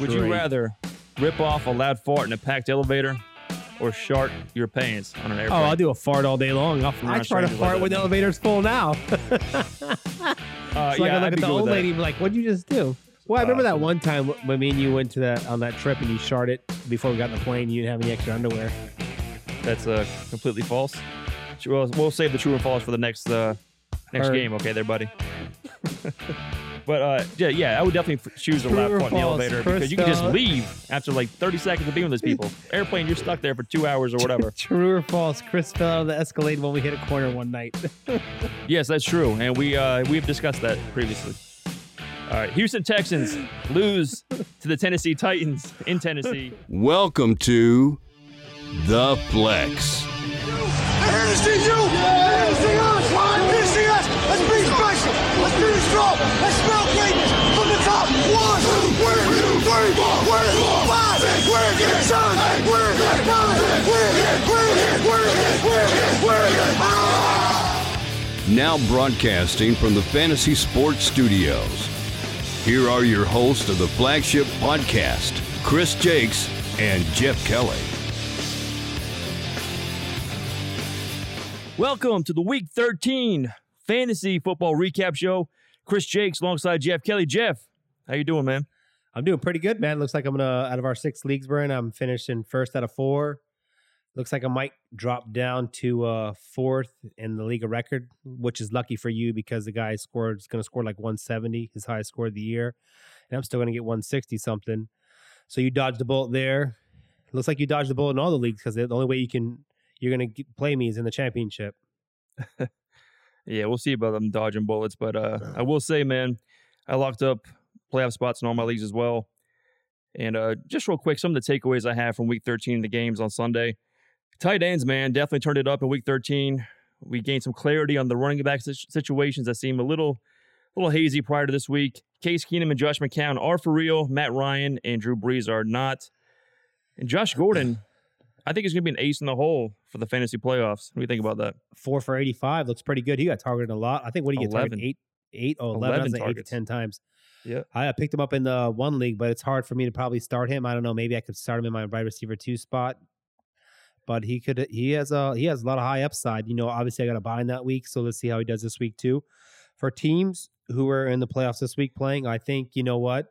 Would you rather rip off a loud fart in a packed elevator or shart your pants on an airplane? Oh. I'll do a fart all day long. I'll, We're I not try to fart that, when the elevator's full now. Uh, It's like yeah, I I'd look be at the old lady, and be like, "What'd you just do?" Well, I remember Uh, that one time when me and you went to that on that trip, and you sharted before we got in the plane. You didn't have any extra underwear. That's uh, completely false. We'll, we'll save the true and false for the next uh, next Heard. game. Okay, there, buddy. but uh, yeah, yeah, I would definitely choose the True loud or fart in the false, elevator because you can just leave after like 30 seconds of being with these people. Airplane, you're stuck there for two hours or whatever. True or false? Chris fell out of the Escalade when we hit a corner one night. yes, that's true, and we uh, we've discussed that previously. All right, Houston Texans lose to the Tennessee Titans in Tennessee. Welcome to The Flex. Here to you! Here to us! Here to us! Let's be special! Let's be strong! Let's smell Now broadcasting from the Fantasy Sports Studios. Here are your hosts of the flagship podcast, Chris Jakes and Jeff Kelly. Welcome to the Week 13 Fantasy Football Recap Show. Chris Jakes alongside Jeff Kelly. Jeff, how you doing, man? I'm doing pretty good, man. Looks like I'm gonna out of our six leagues we're in, I'm finishing first out of four. Looks like I might drop down to uh fourth in the league of record, which is lucky for you because the guy scored is gonna score like 170, his highest score of the year. And I'm still gonna get 160 something. So you dodged the bullet there. Looks like you dodged the bullet in all the leagues because the only way you can you're gonna get, play me is in the championship. Yeah, we'll see about them dodging bullets, but uh, I will say, man, I locked up playoff spots in all my leagues as well. And uh, just real quick, some of the takeaways I have from Week 13 in the games on Sunday. Tight ends, man, definitely turned it up in Week 13. We gained some clarity on the running back situations that seem a little, little hazy prior to this week. Case Keenum and Josh McCown are for real. Matt Ryan and Drew Brees are not. And Josh Gordon, I think he's going to be an ace in the hole for the fantasy playoffs. What do you think about that? Four for 85 looks pretty good. He got targeted a lot. I think what did he get 11. targeted? Eight, eight, oh, 11, 11 I like eight to 10 times. Yeah. I uh, picked him up in the one league, but it's hard for me to probably start him. I don't know. Maybe I could start him in my wide receiver two spot. But he could. He has a he has a lot of high upside. You know, obviously I got a buy in that week, so let's see how he does this week too. For teams who are in the playoffs this week playing, I think you know what.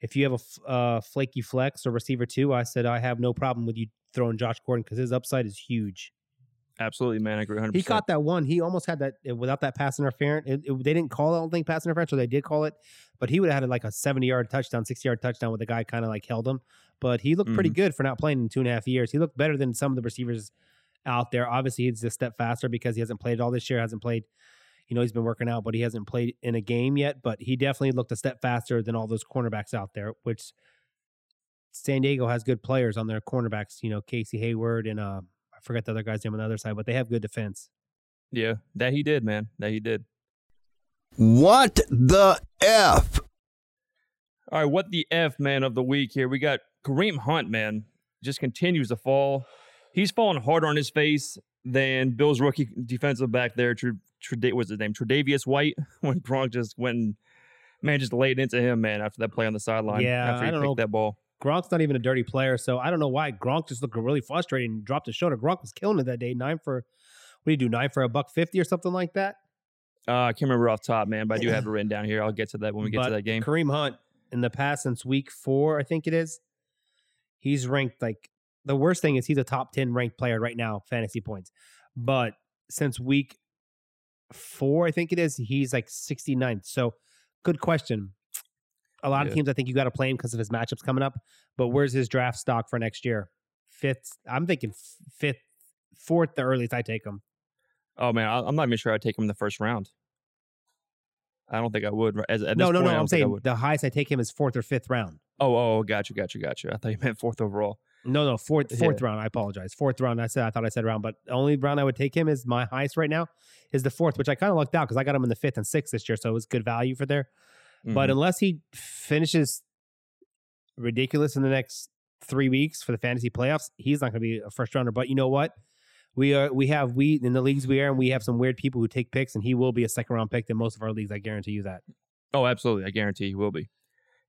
If you have a uh, flaky flex or receiver two, I said I have no problem with you throwing Josh Gordon because his upside is huge. Absolutely, man. I agree 100%. He caught that one. He almost had that uh, without that pass interference. It, it- they didn't call it, I don't think, pass interference, or they did call it, but he would have had like a 70 yard touchdown, 60 yard touchdown with the guy kind of like held him. But he looked pretty good for not playing in two and a half years. He looked better than some of the receivers out there. Obviously, he's a step faster because he hasn't played all this year, hasn't played. You know, he's been working out, but he hasn't played in a game yet. But he definitely looked a step faster than all those cornerbacks out there, which San Diego has good players on their cornerbacks. You know, Casey Hayward and uh, I forget the other guy's name on the other side, but they have good defense. Yeah, that he did, man. That he did. What the F? All right, what the F, man, of the week here? We got Kareem Hunt, man, just continues to fall. He's falling harder on his face than Bill's rookie defensive back there, Tr- Treda- what's his name? Tre'Davious White, when Gronk just went and, man, just laid into him, man, after that play on the sideline. Yeah, after he I don't picked know. that ball. Gronk's not even a dirty player, so I don't know why Gronk just looked really frustrated and dropped his shoulder. Gronk was killing it that day. Nine for what do you do? Nine for a buck fifty or something like that. Uh, I can't remember off top, man, but I do have it written down here. I'll get to that when we get But to that game. Kareem Hunt in the past since week four, I think it is. He's ranked like the worst thing is he's a top ten ranked player right now, fantasy points. But since week four, I think it is, he's like 69th. So good question. A lot Yeah. of teams, I think you got to play him because of his matchups coming up. But where's his draft stock for next year? Fifth. I'm thinking fifth, fourth, the earliest I take him. Oh, man, I'm not even sure I'd take him in the first round. I don't think I would. As, at no, no, point, no. I'm don't think I saying the highest I take him is fourth or fifth round. Oh, oh, oh, gotcha, gotcha, gotcha. I thought you meant fourth overall. No, no, fourth, fourth Yeah. round. I apologize. Fourth round. I said I thought I said round, but the only round I would take him is my highest right now is the fourth, which I kind of lucked out because I got him in the fifth and sixth this year, so it was good value for there. But Mhm. unless he finishes ridiculous in the next three weeks for the fantasy playoffs, he's not going to be a first rounder. But you know what? We are we have we in the leagues we are, and we have some weird people who take picks, and he will be a second round pick in most of our leagues. I guarantee you that. Oh, absolutely. I guarantee he will be.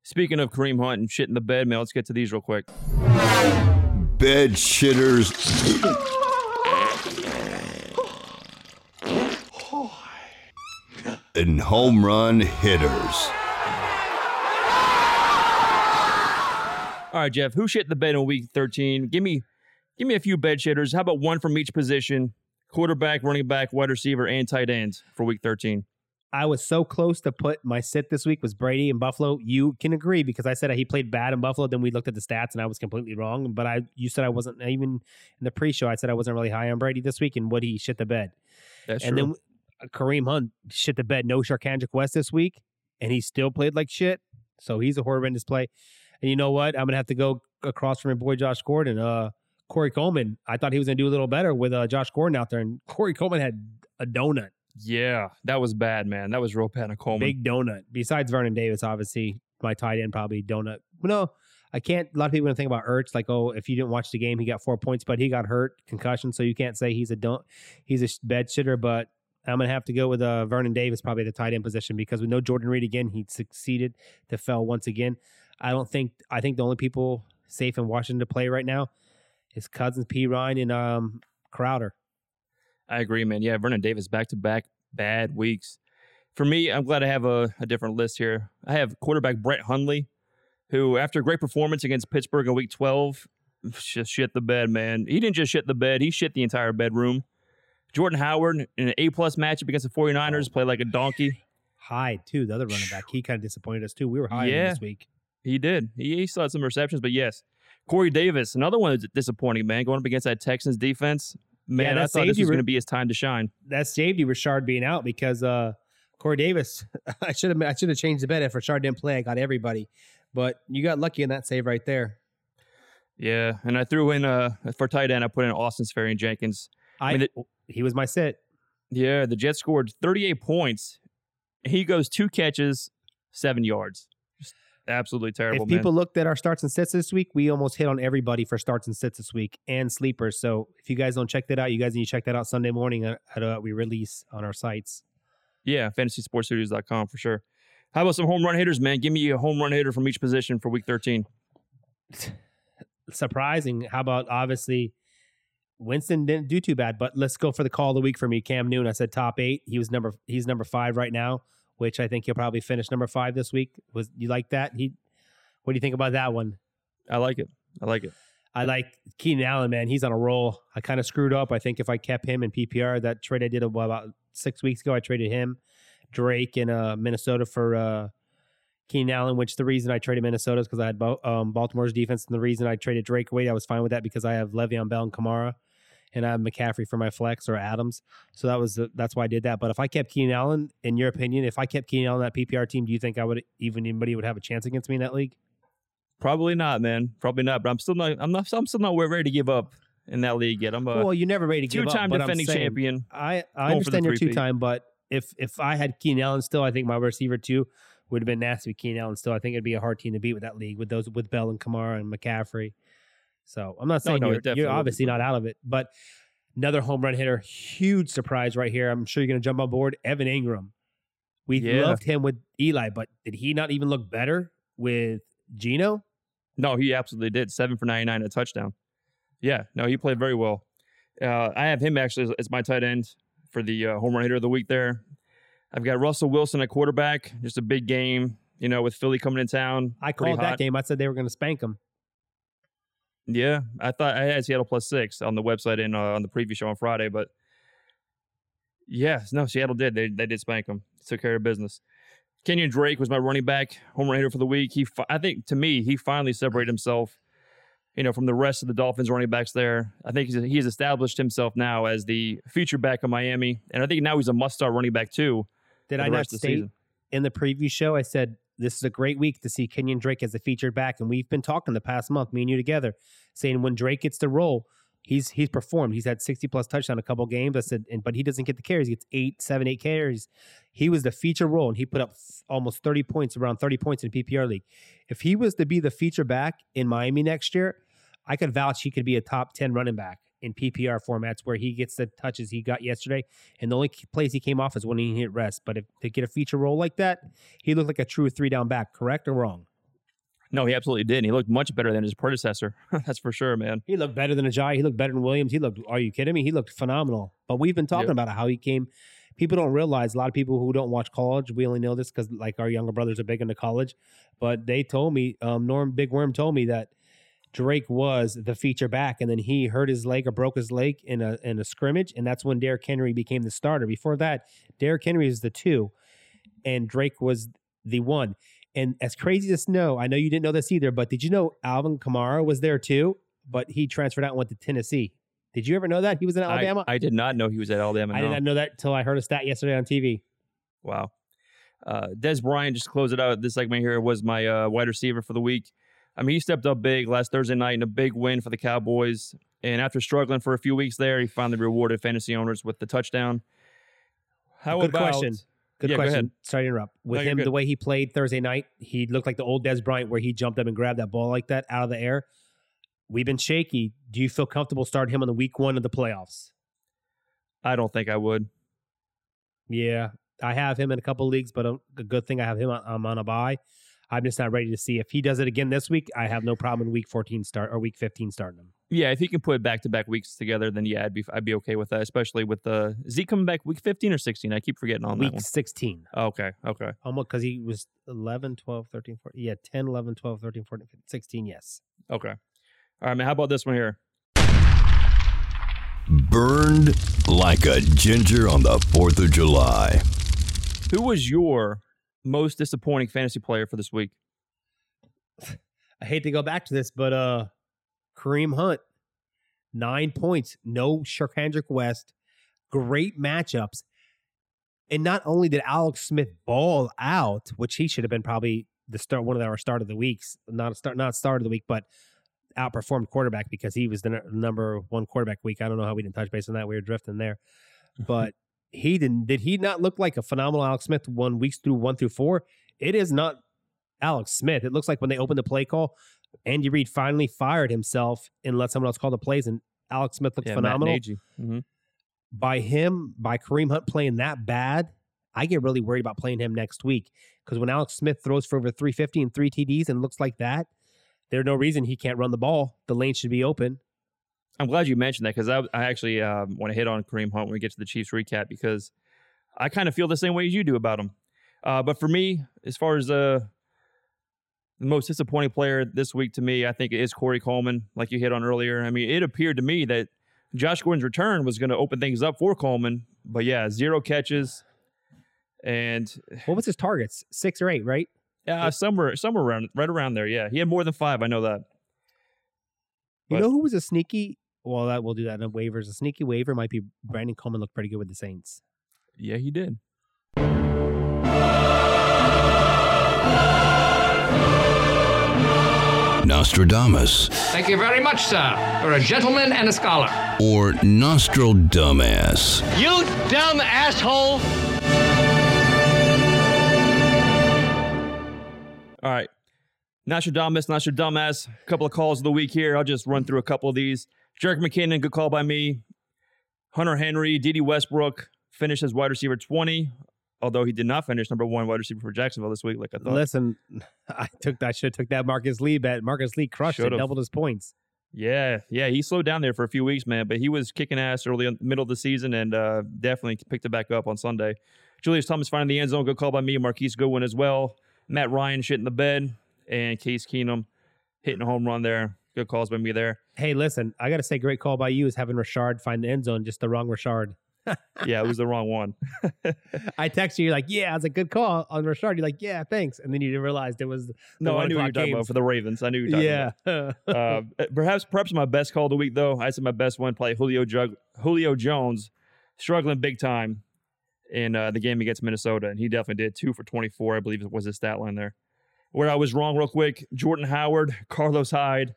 Speaking of Kareem Hunt and shit in the bed, man, let's get to these real quick. Bed shitters. and home run hitters. All right, Jeff, who shit the bed in week 13? Give me give me a few bed shitters. How about one from each position? Quarterback, running back, wide receiver, and tight ends for week 13. I was so close to put my sit this week was Brady in Buffalo. You can agree because I said he played bad in Buffalo. Then we looked at the stats and I was completely wrong. But I, you said I wasn't even in the pre-show. I said I wasn't really high on Brady this week, and what he shit the bed. That's and true. then Kareem Hunt shit the bed. No Charcandrick West this week, and he still played like shit. So he's a horrendous play. And you know what? I'm gonna have to go across from your boy Josh Gordon. Uh, Corey Coleman. I thought he was gonna do a little better with uh, Josh Gordon out there, and Corey Coleman had a donut, yeah, that was bad, man. That was real bad on Coleman. big donut. Besides Vernon Davis, obviously my tight end probably donut. No, I can't. A lot of people gonna think about Ertz like, oh, if you didn't watch the game, he got four points, but he got hurt, concussion, so you can't say he's a don't. He's a bed shitter, but I'm gonna have to go with uh, Vernon Davis probably the tight end position because with no Jordan Reed again, he succeeded to fell once again. I don't think. I think the only people safe in Washington to play right now is Cousins, P. Ryan, and um, Crowder. I agree, man. Yeah, Vernon Davis back to back bad weeks. For me, I'm glad I have a, a different list here. I have quarterback Brett Hundley, who, after a great performance against Pittsburgh in week 12, just shit the bed, man. He didn't just shit the bed, he shit the entire bedroom. Jordan Howard in an A plus matchup against the 49ers played like a donkey. Hyde too, the other running back. He kind of disappointed us too. We were high Yeah. this week. He did. He, he still had some receptions, but yes. Corey Davis, another one that's disappointing, man, going up against that Texans defense. Man, I that thought this was going to be his time to shine. that saved you Richard being out because uh Corey Davis. I should have I should have changed the bet if Richard didn't play. I got everybody, but you got lucky in that save right there. Yeah, and I threw in uh for tight end. I put in Austin Seferian-Jenkins. I, mean, it- he was my sit. Yeah, the Jets scored 38 points. He goes two catches, seven yards. Absolutely terrible, if man. people looked at our starts and sits this week, we almost hit on everybody for starts and sits this week and sleepers. So if you guys don't check that out, you guys need to check that out Sunday morning at, at uh, we release on our sites. Yeah, fantasysportstudios.com for sure. How about some home run hitters, man? Give me a home run hitter from each position for week 13. Surprising. How about obviously Winston didn't do too bad, but let's go for the call of the week for me. Cam Newton. I said top eight. He was number he's number five right now, which I think he'll probably finish number five this week. Was you like that? He what do you think about that one? I like it. I like it. I like Keenan Allen, man. He's on a roll. I kind of screwed up. I think if I kept him in PPR, that trade I did about six weeks ago, I traded him, Drake in uh, Minnesota for uh, Keenan Allen. Which the reason I traded Minnesota is because I had um, Baltimore's defense, and the reason I traded Drake away, I was fine with that because I have Le'Veon Bell and Kamara, and I have McCaffrey for my flex or Adams. So that was that's why I did that. But if I kept Keenan Allen, in your opinion, if I kept Keenan Allen on that PPR team, do you think I would even anybody would have a chance against me in that league? Probably not, man. Probably not. But I'm still not. I'm not. I'm still not ready to give up in that league yet. I'm a well, You're never ready to give up. two-time defending saying- champion. I, I the understand you're two-time, but if if I had Keenan Allen still, I think my receiver two would have been nasty with Keenan Allen still. I think it'd be a hard team to beat with that league with those with Bell and Kamara and McCaffrey. So I'm not saying no, it you're, you're obviously not out of it, but another home run hitter, huge surprise right here. I'm sure you're going to jump on board. Evan Engram. We Yeah. loved him with Eli, but did he not even look better with Geno? No, he absolutely did. Seven for 99, a touchdown. Yeah, no, he played very well. Uh, I have him actually as, as my tight end for the uh, home run hitter of the week there. I've got Russell Wilson at quarterback. Just a big game, you know, with Philly coming in town. I called that game. I said they were going to spank him. Yeah, I thought I had Seattle plus six on the website and uh, on the preview show on Friday, but yeah, no, Seattle did. They they did spank them. Took care of business. Kenyon Drake was my running back, home run hitter for the week. He, fi- I think, to me, he finally separated himself, you know, from the rest of the Dolphins running backs there. I think he's, he's established himself now as the feature back of Miami, and I think now he's a must-start running back too. Did I not state in the preview show, I said this is a great week to see Kenyon Drake as a featured back, and we've been talking the past month, me and you together, saying when Drake gets the role, he's he's performed. He's had sixty plus touchdown a couple games. I said, and but he doesn't get the carries. He gets eight, seven, eight carries. He was the feature role, and he put up f- almost thirty points, around thirty points in PPR league. If he was to be the feature back in Miami next year, I could vouch he could be a top ten running back in PPR formats where he gets the touches he got yesterday. And the only place he came off is when he hit rest. But if to get a feature role like that, he looked like a true three down back. Correct or wrong? No, he absolutely did. And he looked much better than his predecessor. That's for sure, man. He looked better than Ajayi. He looked better than Williams. He looked. Are you kidding me? He looked phenomenal. But we've been talking Yep. about how he came. People don't realize a lot of people who don't watch college. We only know this because like our younger brothers are big into college. But they told me, um, Norm Big Worm told me that Drake was the feature back, and then he hurt his leg or broke his leg in a in a scrimmage, and that's when Derrick Henry became the starter. Before that, Derrick Henry was the two, and Drake was the one. And as crazy as snow, I know you didn't know this either, but did you know Alvin Kamara was there too? But he transferred out and went to Tennessee. Did you ever know that he was in Alabama? I, did not know he was at Alabama. I no. did not know that until I heard a stat yesterday on TV. Wow. Uh, Dez Bryant, just close it out, this segment here was my uh, wide receiver for the week. I mean, he stepped up big last Thursday night in a big win for the Cowboys. And after struggling for a few weeks there, he finally rewarded fantasy owners with the touchdown. How Good about question. Good Yeah, question. ahead. Sorry to interrupt. With No, him, the way he played Thursday night, he looked like the old Dez Bryant where he jumped up and grabbed that ball like that out of the air. We've been shaky. Do you feel comfortable starting him on the week one of the playoffs? I don't think I would. Yeah, I have him in a couple leagues, but a, a good thing I have him on, I'm on a bye. I'm just not ready to see if he does it again this week. I have no problem in week 14 start or week 15 starting him. Yeah, if he can put back to back weeks together, then yeah, I'd be I'd be okay with that. Especially with the is he coming back week fifteen or sixteen? I keep forgetting on week that 16. Okay, okay. Almost because he was 11, 12, 13, 14. Yeah, 10, 11, 12, 13, 14, 15, 16. Yes. Okay. All right, man. How about this one here? Burned like a ginger on the 4th of July. Who was your most disappointing fantasy player for this week? I hate to go back to this, but uh Kareem Hunt, nine points, no Charcandrick West, great matchups. And not only did Alex Smith ball out, which he should have been probably the start one of our start of the weeks, not a start, not start of the week, but outperformed quarterback because he was the n- number one quarterback week. I don't know how we didn't touch base on that. We were drifting there, but he didn't. Did he not look like a phenomenal Alex Smith one weeks through one through four? It is not Alex Smith. It looks like when they opened the play call, Andy Reid finally fired himself and let someone else call the plays, and Alex Smith looked Yeah, phenomenal. Matt Nagy. hmm By him, by Kareem Hunt playing that bad, I get really worried about playing him next week because when Alex Smith throws for over 350 and three TDs and looks like that, there's no reason he can't run the ball. The lane should be open. I'm glad you mentioned that because I, I actually um, want to hit on Kareem Hunt when we get to the Chiefs recap because I kind of feel the same way as you do about him. Uh, but for me, as far as uh, the most disappointing player this week to me, I think it is Corey Coleman, like you hit on earlier. I mean, it appeared to me that Josh Gordon's return was going to open things up for Coleman, but yeah, zero catches and What was his targets? Six or eight, right? uh, somewhere somewhere around right around there. Yeah, he had more than five. I know that. You But- know who was a sneaky? Well, that we'll do that in waivers. A sneaky waiver might be Brandon Coleman. Looked pretty good with the Saints. Yeah, he did. Nostradamus Thank you very much, sir. You're a gentleman and a scholar. or Nostril Dumbass. You dumb asshole! All right. Nostradamus, Nostradamus, a couple of calls of the week here. I'll just run through a couple of these. Jerick McKinnon, good call by me. Hunter Henry, Dede Westbrook finished as wide receiver 20, although he did not finish number one wide receiver for Jacksonville this week, like I thought. Listen, I took I should have took that Marqise Lee bet. Marqise Lee crushed it, Should've. doubled his points. Yeah, yeah, he slowed down there for a few weeks, man, but he was kicking ass early in the middle of the season and uh, definitely picked it back up on Sunday. Julius Thomas finding the end zone, good call by me. Marquise Goodwin as well. Matt Ryan shitting the bed, and Case Keenum hitting a home run there. Good calls by me there. Hey, listen, I got to say, great call by you is having Rashard find the end zone, just the wrong Rashard. Yeah, it was the wrong one. I text you, you're like, yeah, it's a good call on Rashard. You're like, yeah, thanks. And then you realized it was No, I knew you were talking about for the Ravens. I knew you were talking Yeah. about. Uh, perhaps, perhaps my best call of the week, though. I said my best one play Julio Jug- Julio Jones, struggling big time in uh, the game against Minnesota, and he definitely did two for twenty four. I believe it was his stat line there. Where I was wrong, real quick. Jordan Howard, Carlos Hyde.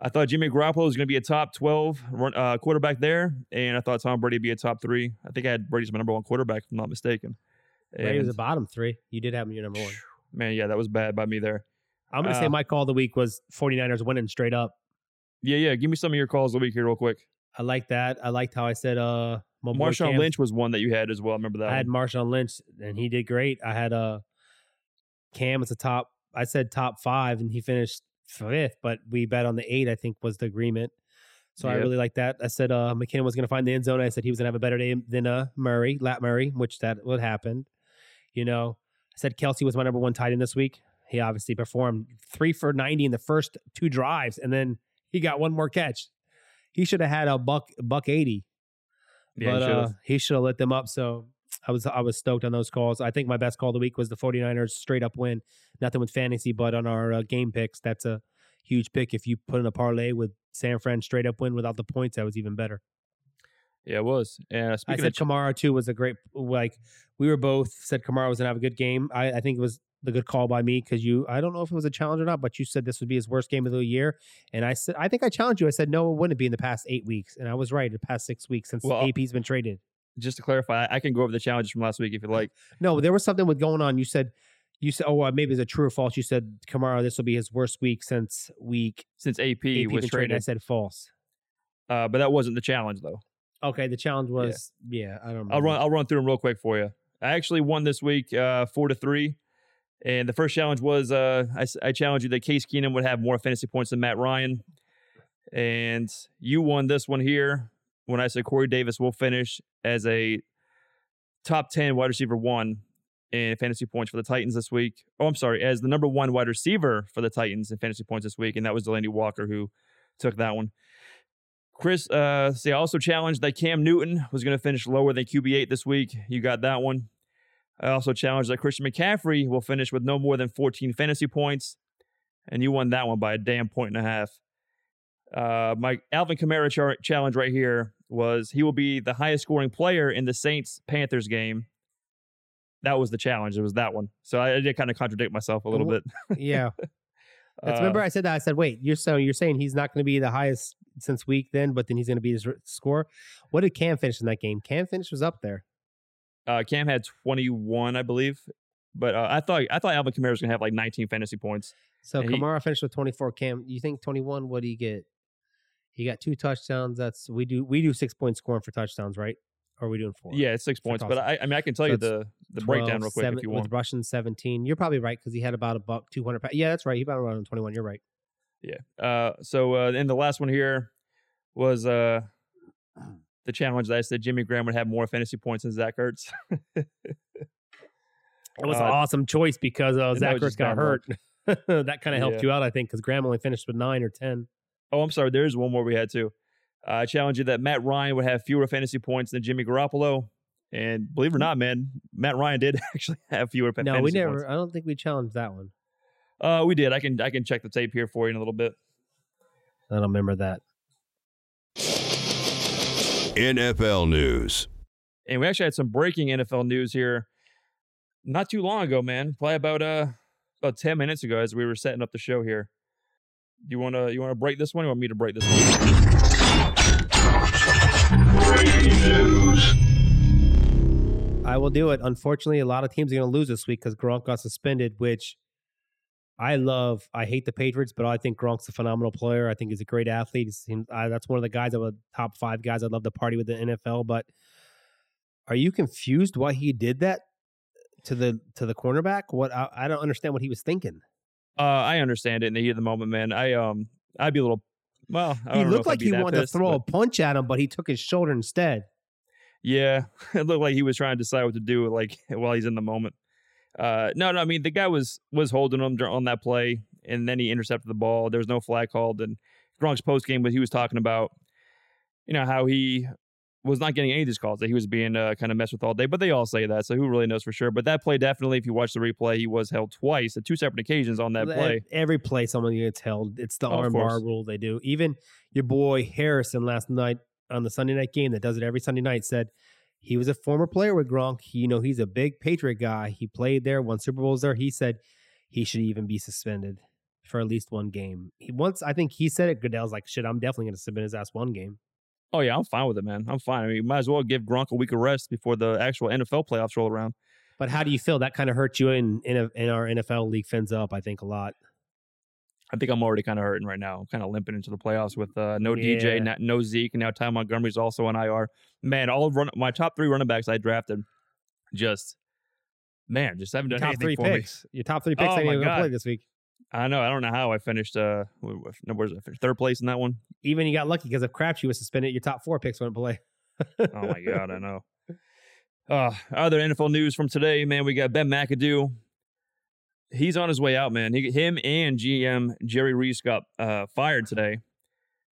I thought Jimmy Garoppolo was going to be a top twelve run, uh, quarterback there, and I thought Tom Brady would be a top three. I think I had Brady as my number one quarterback, if I'm not mistaken. Brady was And, a bottom three. You did have him your number one. man, yeah, that was bad by me there. I'm going to say Uh, my call of the week was 49ers winning straight up. Yeah, yeah. Give me some of your calls of the week here, real quick. I like that. I liked how I said uh my Marshawn Cam- Lynch was one that you had as well. I remember that. I had one. Marshawn Lynch and he did great. I had uh Cam as a top I said top five, and he finished fifth. But we bet on the eight. I think was the agreement. So I really like that. I said uh, McKinnon was going to find the end zone. I said he was going to have a better day than uh, Murray, Lat Murray, which that would happen. You know, I said Kelce was my number one tight end this week. He obviously performed three for ninety in the first two drives, and then he got one more catch. He should have had a buck buck eighty Yeah, but he uh, he should have lit them up. So I was I was stoked on those calls. I think my best call of the week was the 49ers straight up win. Nothing with fantasy, but on our uh, game picks, that's a huge pick. If you put in a parlay with San Fran straight up win without the points, that was even better. yeah, it was. And uh, I said of, ch- Kamara too was a great like we were both said Kamara was gonna have a good game. I, I think it was the good call by me because you I don't know if it was a challenge or not, but you said this would be his worst game of the year. And I said I think I challenged you. I said no, it wouldn't be in the past eight weeks. And I was right, the past six weeks since Well, AP's been traded. Just to clarify, I can go over the challenges from last week if you like. No, there was something with going on. You said, you said, oh, uh, maybe it's a true or false. You said Kamara, this will be his worst week since week Since AP, AP was traded. I said false. uh, but that wasn't the challenge though. Okay, the challenge was, yeah, I don't. Remember. I'll run. I'll run through them real quick for you. I actually won this week, uh, four to three. And the first challenge was uh, I, I challenged you that Case Keenum would have more fantasy points than Matt Ryan, and you won this one here when I said Corey Davis will finish as a top ten wide receiver one in fantasy points for the Titans this week. Oh, I'm sorry, as the number one wide receiver for the Titans in fantasy points this week, and that was Delanie Walker who took that one. Chris, uh, see, I also challenged that Cam Newton was going to finish lower than QB8 this week. You got that one. I also challenged that Christian McCaffrey will finish with no more than 14 fantasy points, and you won that one by a damn point and a half. Uh, my Alvin Kamara char- challenge right here was he will be the highest scoring player in the Saints Panthers game. That was the challenge. It was that one. So I, I did kind of contradict myself a little Well, bit. yeah. That's, Uh, remember, I said that. I said, wait, you're so you're saying he's not going to be the highest since week then, but then he's going to be his r- score. What did Cam finish in that game? Cam finish was up there. Uh, Cam had 21, I believe, but uh, I thought I thought Alvin Kamara was gonna have like 19 fantasy points. So And he- Kamara finished with 24. Cam, you think 21? What do you get? He got two touchdowns. That's we do we do six point scoring for touchdowns, right? Or are we doing four? Yeah, it's six points. But I, I mean, I can tell So you the the breakdown real quick seven- if you want. with. Russian 17. You're probably right because he had about a buck 200. pa- Yeah, that's right. He about around 21. You're right. Yeah. Uh, so uh, and the last one here was uh the challenge that I said Jimmy Graham would have more fantasy points than Zach Ertz. It was Uh, an awesome choice because uh, Zach Ertz got hurt. that kind of helped Yeah. you out, I think, because Graham only finished with nine or 10. Oh, I'm sorry. There's one more we had too. Uh, I challenged you that Matt Ryan would have fewer fantasy points than Jimmy Garoppolo. And believe it or not, man, Matt Ryan did actually have fewer No, fantasy we never. points. I don't think we challenged that one. Uh, we did. I can I can check the tape here for you in a little bit. I don't remember that. NFL news. And we actually had some breaking NFL news here not too long ago, man. Probably about uh about 10 minutes ago as we were setting up the show here. You wanna you wanna break this one you want me to break this one? I will do it. Unfortunately, a lot of teams are going to lose this week because Gronk got suspended, which I love. I hate the Patriots, but I think Gronk's a phenomenal player. I think he's a great athlete. He- I, that's one of the guys that would top five guys I'd love to party with the NFL. But are you confused why he did that to the to the cornerback? What I, I don't understand what he was thinking. Uh I understand it in the heat of the moment, man. I um I'd be a little well, I He looked like he wanted pissed, to throw but- a punch at him, but he took his shoulder instead. Yeah, it looked like he was trying to decide what to do, like while he's in the moment. Uh, no, no, I mean the guy was was holding him on that play, and then he intercepted the ball. There was no flag called, and Gronk's post game, but he was talking about, you know, how he was not getting any of these calls that he was being uh, kind of messed with all day. But they all say that, so who really knows for sure? But that play definitely, if you watch the replay, he was held twice at two separate occasions on that play. Every play someone gets held. It's the Oh, of arm rule they do. Even your boy Harrison last night on the Sunday night game that does it every Sunday night said he was a former player with Gronk. He, you know, he's a big Patriot guy. He played there, won Super Bowls there. He said he should even be suspended for at least one game. He once I think he said it. Goodell's like, shit, I'm definitely gonna suspend his ass one game. Oh yeah, I'm fine with it, man. I'm fine. I mean, you might as well give Gronk a week of rest before the actual NFL playoffs roll around. But how do you feel? That kind of hurt you in in, a, in our NFL league fins up, I think, a lot. I think I'm already kind of hurting right now. I'm kind of limping into the playoffs with uh, no Yeah. DJ, not, no Zeke, and now Ty Montgomery's also on IR. Man, all of run, my top three running backs I drafted, just Man, just haven't done top anything three for me. picks. Your top three picks Oh I my God. play this week. I know. I don't know how I finished. Uh, wh- wh- no, where's? Third place in that one. Even you got lucky because if Crabtree was suspended, your top four picks wouldn't play. Oh my god, I know. Uh, other NFL news from today, man. We got Ben McAdoo. He's on his way out, man. He, him and GM Jerry Reese got uh, fired today.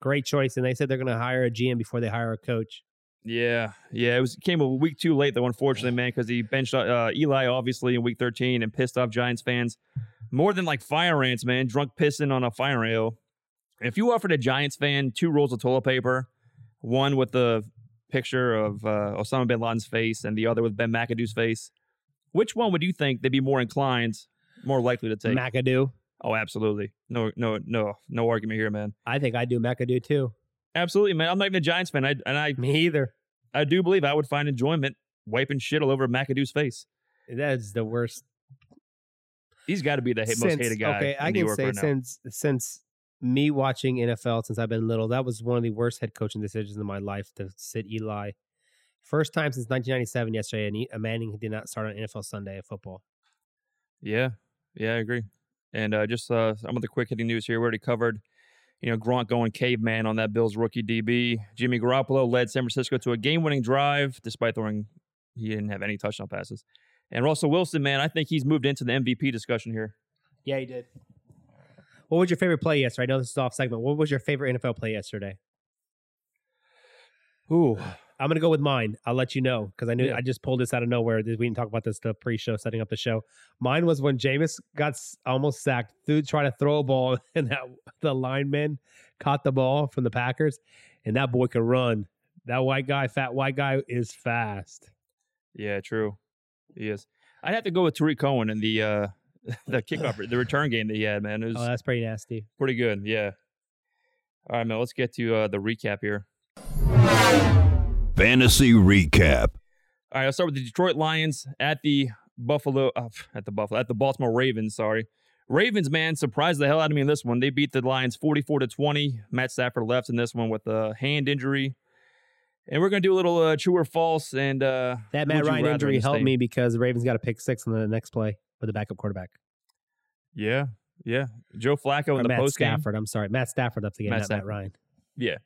Great choice. And they said they're going to hire a GM before they hire a coach. Yeah, yeah. It was came a week too late though, unfortunately, man, because he benched uh, Eli obviously in week 13 and pissed off Giants fans more than like fire ants, man. Drunk pissing on a fire ant. If you offered a Giants fan two rolls of toilet paper, one with the picture of uh, Osama bin Laden's face and the other with Ben McAdoo's face, which one would you think they'd be more inclined, more likely to take? McAdoo. oh, absolutely. No, no, no, no argument here, man. I think I do McAdoo too. Absolutely, man. I'm not even a Giants fan, I, and I, Me either. I do believe I would find enjoyment wiping shit all over McAdoo's face. That is the worst. He's got to be the ha- most hated guy. Okay, in I New can York say right now. since since me watching NFL since I've been little, that was one of the worst head coaching decisions in my life to sit Eli. First time since 1997 yesterday, and he, Manning did not start on NFL Sunday of football. Yeah, yeah, I agree. And uh, just uh, some of the quick hitting news here. We already covered, you know, Gronk going caveman on that Bills rookie DB. Jimmy Garoppolo led San Francisco to a game-winning drive despite throwing. He didn't have any touchdown passes. And Russell Wilson, man, I think he's moved into the MVP discussion here. Yeah, he did. What was your favorite play yesterday? I know this is off segment. What was your favorite NFL play yesterday? Ooh, I'm gonna go with mine. I'll let you know because I knew Yeah. I just pulled this out of nowhere. We didn't talk about this the pre-show, setting up the show. Mine was when Jameis got s- almost sacked through trying to throw a ball, and that the lineman caught the ball from the Packers, and that boy could run. That white guy, fat white guy, is fast. yeah, true. He is. I'd have to go with Tarik Cohen in the uh, the kickoff, the return game that he had. Man, Oh, that's pretty nasty. pretty good. Yeah. All right, man. Let's get to uh, the recap here. Fantasy recap. All right, I'll start with the Detroit Lions at the Buffalo, uh, at the Buffalo, at the Baltimore Ravens. Sorry, Ravens, man, surprised the hell out of me in this one. They beat the Lions forty-four to twenty. Matt Stafford left in this one with a hand injury, and we're gonna do a little uh, true or false. And uh, That would Matt Ryan injury helped me because the Ravens got a pick six on the next play with the backup quarterback. Yeah, yeah. Joe Flacco Or in the Matt post game. Stafford. I'm sorry, Matt Stafford left the game, Matt Stafford. Matt Ryan. Yeah.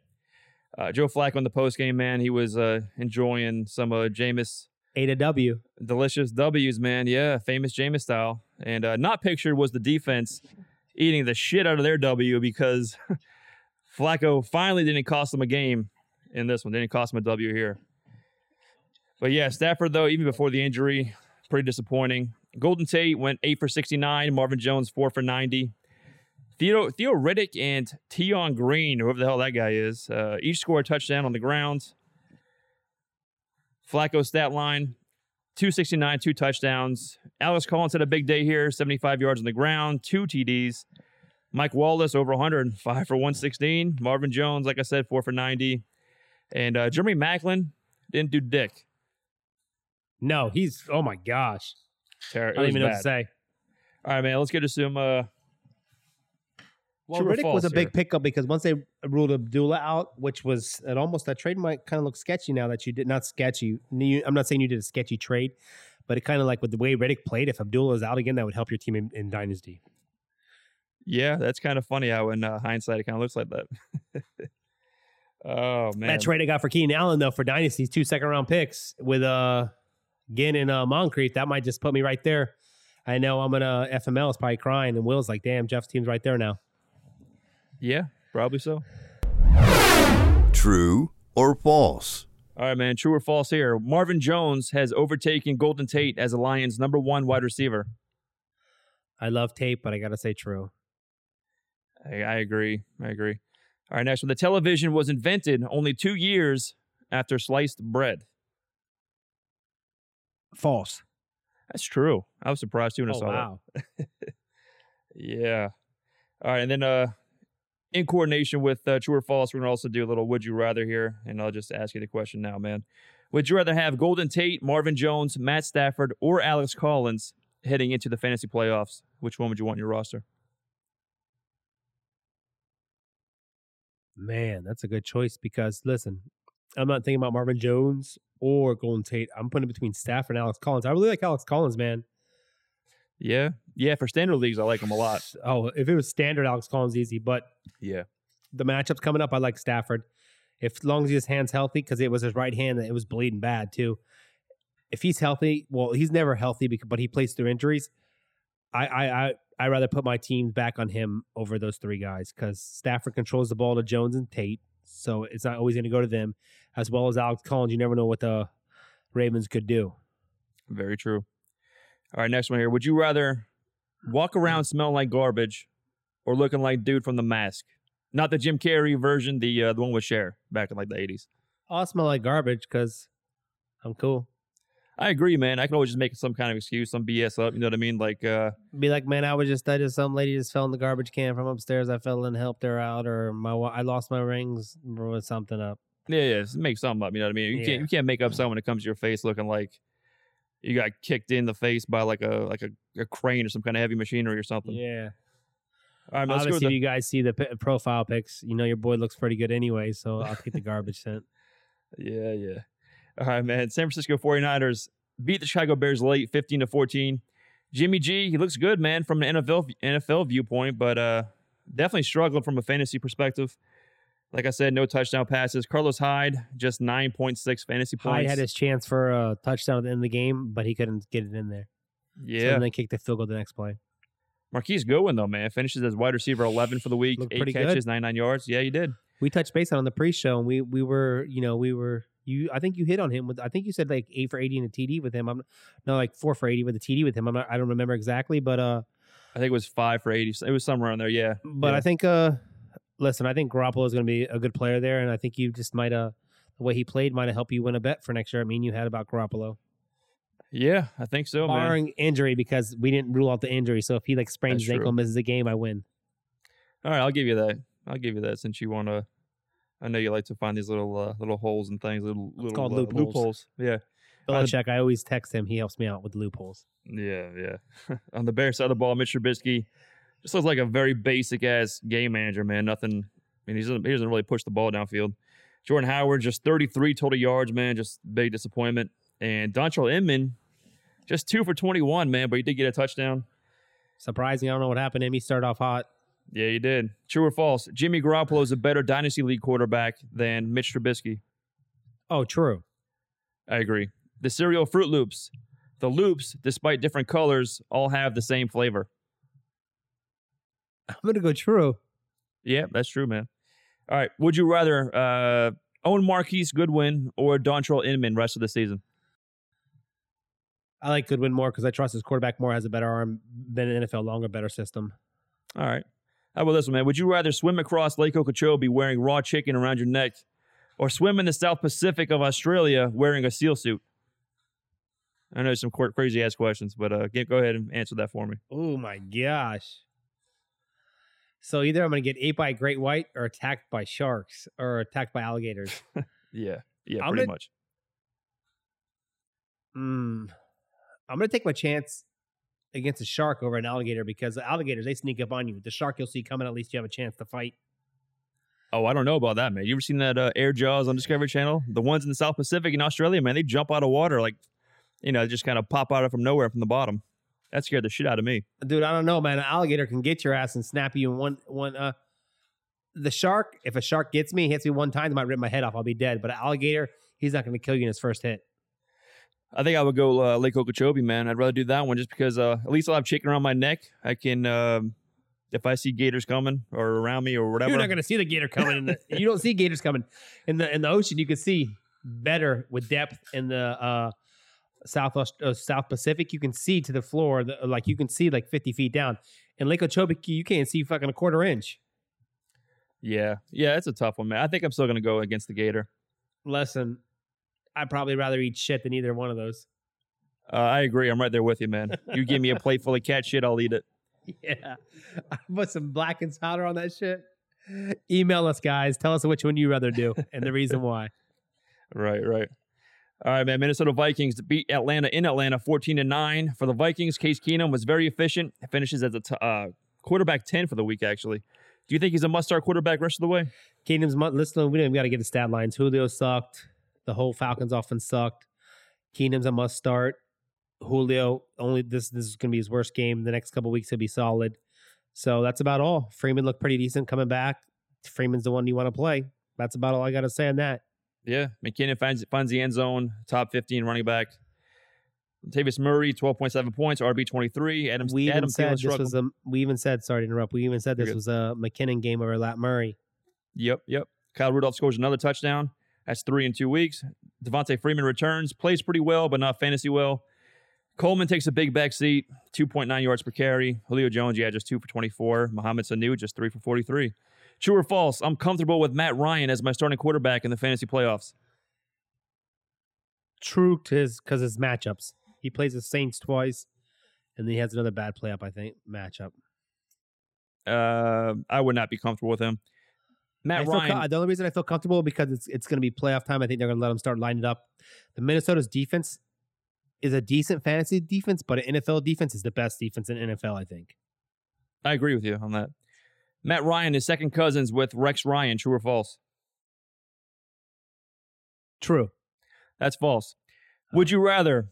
Uh, Joe Flacco in the post game, man. He was uh, enjoying some uh, Jameis A to W. delicious W's, man. Yeah, famous Jameis style. And uh, not pictured was the defense eating the shit out of their W because Flacco finally didn't cost them a game in this one. Didn't cost them a W here. But yeah, Stafford though, even before the injury, pretty disappointing. Golden Tate went eight for sixty-nine. Marvin Jones four for ninety. Theo Theo Riddick and Tion Green, whoever the hell that guy is, uh, each scored a touchdown on the ground. Flacco stat line 269, two touchdowns. Alex Collins had a big day here, 75 yards on the ground, two TDs. Mike Wallace over 100, five for 116. Marvin Jones, like I said, four for 90. And uh, Jeremy Maclin didn't do dick. No, he's oh my gosh. Ter- I don't even know what to say. All right, man, let's get to some. Uh, Well, Riddick was a big pickup because once they ruled Abdullah out, which was it almost that trade might kind of look sketchy now that you did not sketchy. I'm not saying you did a sketchy trade, but it kind of like with the way Riddick played, if Abdullah is out again, that would help your team in, in Dynasty. yeah, that's kind of funny how in uh, hindsight it kind of looks like that. oh, man. That trade I got for Keenan Allen though for Dynasties, two second round picks with uh Ginn and uh, Moncrief, that might just put me right there. I know I'm gonna FML is probably crying, and Will's like, "Damn, Jeff's team's right there now." Yeah, probably so. True or false? All right, man. True or false here? Marvin Jones has overtaken Golden Tate as the Lions' number one wide receiver. I love Tate, but I gotta say true. I, I agree. I agree. All right, next one. The television was invented only two years after sliced bread. False. That's true. I was surprised too when I Oh saw wow. that. Yeah. All right, and then uh, in coordination with uh, True or False, we're gonna also do a little Would You Rather here, and I'll just ask you the question now, man. Would you rather have Golden Tate, Marvin Jones, Matt Stafford, or Alex Collins heading into the fantasy playoffs? Which one would you want in your roster? Man, that's a good choice because listen, I'm not thinking about Marvin Jones or Golden Tate. I'm putting it between Stafford and Alex Collins. I really like Alex Collins, man. Yeah, yeah. For standard leagues, I like him a lot. Oh, if it was standard, Alex Collins easy, but Yeah, the matchups coming up, I like Stafford. If as long as his hand's healthy, because it was his right hand that it was bleeding bad too. If he's healthy, well, he's never healthy, because, but he plays through injuries. I I I I rather put my team back on him over those three guys because Stafford controls the ball to Jones and Tate, so it's not always going to go to them, as well as Alex Collins. You never know what the Ravens could do. very true. All right, next one here. Would you rather walk around smelling like garbage or looking like dude from The Mask? Not the Jim Carrey version, the uh, the one with Cher back in like the eighties. I'll smell like garbage because I'm cool. I agree, man. I can always just make some kind of excuse, some BS up. You know what I mean? Like, uh, Be like, man, I was just I just some lady just fell in the garbage can from upstairs. I fell and helped her out, or my I lost my rings or something up. yeah, yeah, make something up. You know what I mean? You Yeah. can't you can't make up something when it comes to your face looking like you got kicked in the face by like a like a, a crane or some kind of heavy machinery or something. Yeah. All right, let's Obviously, the, you guys see the p- profile pics. You know your boy looks pretty good anyway, so I'll take the garbage scent. Yeah, yeah. All right, man. San Francisco 49ers beat the Chicago Bears late 15 to 14. Jimmy G, he looks good, man, from an NFL NFL viewpoint, but uh definitely struggled from a fantasy perspective. Like I said, no touchdown passes. Carlos Hyde, just 9.6 fantasy points. Hyde had his chance for a touchdown at the end of the game, but he couldn't get it in there. So yeah. and then kicked the field goal the next play. Marquise Goodwin, though, man, finishes as wide receiver 11 for the week. Looked Eight pretty good. catches, 99 yards. Yeah, you did. We touched base on the pre-show, and we we were you know we were you. I think you hit on him with. I think you said like eight for eighty and a TD with him. I'm no like four for eighty with a TD with him. I'm not. I don't remember exactly, but uh, I think it was five for 80. It was somewhere around there. Yeah. but yeah. I think uh, listen, I think Garoppolo is going to be a good player there, and I think you just might uh the way he played might have helped you win a bet for next year. I mean, you had about Garoppolo. Yeah, I think so, man. barring injury because we didn't rule out the injury. So if he like sprains That's his true. ankle, misses a game, I win. All right, I'll give you that. I'll give you that since you want to. I know you like to find these little uh, little holes and things, little little called uh, loopholes. Yeah, Uh, Belichick, I always text him. He helps me out with loopholes. yeah, yeah. On the Bears side of the ball, Mitch Trubisky just looks like a very basic ass game manager, man. Nothing. I mean, he doesn't he doesn't really push the ball downfield. Jordan Howard just 33 total yards, man. Just big disappointment. And Dontrelle Inman just two for 21, man. But he did get a touchdown. Surprising. I don't know what happened to him. He started off hot. Yeah, he did. True or false? Jimmy Garoppolo is a better dynasty league quarterback than Mitch Trubisky. Oh, true. I agree. The cereal Froot Loops. The loops, despite different colors, all have the same flavor. I'm gonna go true. Yeah, that's true, man. All right. Would you rather uh, own Marquise Goodwin or Dontrelle Inman rest of the season? I like Goodwin more because I trust his quarterback more. Has a better arm, been in NFL longer, better system. All right. How about this one, man? Would you rather swim across Lake Okeechobee wearing raw chicken around your neck or swim in the South Pacific of Australia wearing a seal suit? I know some crazy ass questions, but uh, go ahead and answer that for me. Oh my gosh. So either I'm gonna get ate by a great white or attacked by sharks or attacked by alligators. Yeah. Yeah, I'm pretty gonna- much. Hmm. I'm gonna take my chance against a shark over an alligator because the alligators they sneak up on you. The shark you'll see coming, at least you have a chance to fight. Oh, I don't know about that, man. You ever seen that uh, Air Jaws on Discovery Channel? The ones in the South Pacific in Australia, man, they jump out of water like, you know, just kind of pop out of from nowhere from the bottom. That scared the shit out of me. Dude, I don't know, man. An alligator can get your ass and snap you in one one uh the shark, if a shark gets me, hits me one time, it might rip my head off. I'll be dead. But an alligator, he's not gonna kill you in his first hit. I think I would go uh, Lake Okeechobee, man. I'd rather do that one just because uh, at least I'll have chicken around my neck. I can, um if I see gators coming or around me or whatever. You're not gonna see the gator coming in the you don't see gators coming in the in the ocean. You can see better with depth in the uh South uh, South Pacific. You can see to the floor, the, like you can see like 50 feet down. In Lake Okeechobee, you can't see fucking a quarter inch. yeah, yeah, it's a tough one, man. I think I'm still gonna go against the gator. Listen, I'd probably rather eat shit than either one of those. Uh, I agree. I'm right there with you, man. You give me a plate full of cat shit, I'll eat it. Yeah. I put some blackened powder on that shit. Email us, guys. Tell us which one you'd rather do and the reason why. Right, right. All right, man. Minnesota Vikings beat Atlanta in Atlanta, fourteen to nine. For the Vikings, Case Keenum was very efficient. Finishes as a t- uh, quarterback ten for the week. Actually, do you think he's a must-start quarterback rest of the way? Kingdom's month. Listen, we even got to get the stat lines. Julio sucked. The whole Falcons offense sucked. Keenum's a must start. Julio only this this is going to be his worst game. The next couple weeks he'll be solid. So that's about all. Freeman looked pretty decent coming back. Freeman's the one you want to play. That's about all I got to say on that. Yeah, McKinnon finds finds the end zone, top 15 running back. Tavis Murray, 12.7 points, RB 23. Adam, We even Adam said Thielen this struggled. was a. We even said sorry to interrupt. We even said this was a McKinnon game over Lat Murray. Yep, yep. Kyle Rudolph scores another touchdown. That's three in two weeks. Devonta Freeman returns, plays pretty well, but not fantasy well. Coleman takes a big back seat, 2.9 yards per carry. Julio Jones, yeah, just two for 24. Mohamed Sanu, just three for 43. True or false? I'm comfortable with Matt Ryan as my starting quarterback in the fantasy playoffs. True to his because his matchups. He plays the Saints twice, and then he has another bad play up. I think matchup. Uh, I would not be comfortable with him. Matt I Ryan, the only reason I feel comfortable because it's it's going to be playoff time. I think they're going to let him start lining it up. The Minnesota's defense is a decent fantasy defense, but an NFL defense is the best defense in NFL. I think. I agree with you on that. Matt Ryan is second cousins with Rex Ryan. True or false? True. That's false. Would you rather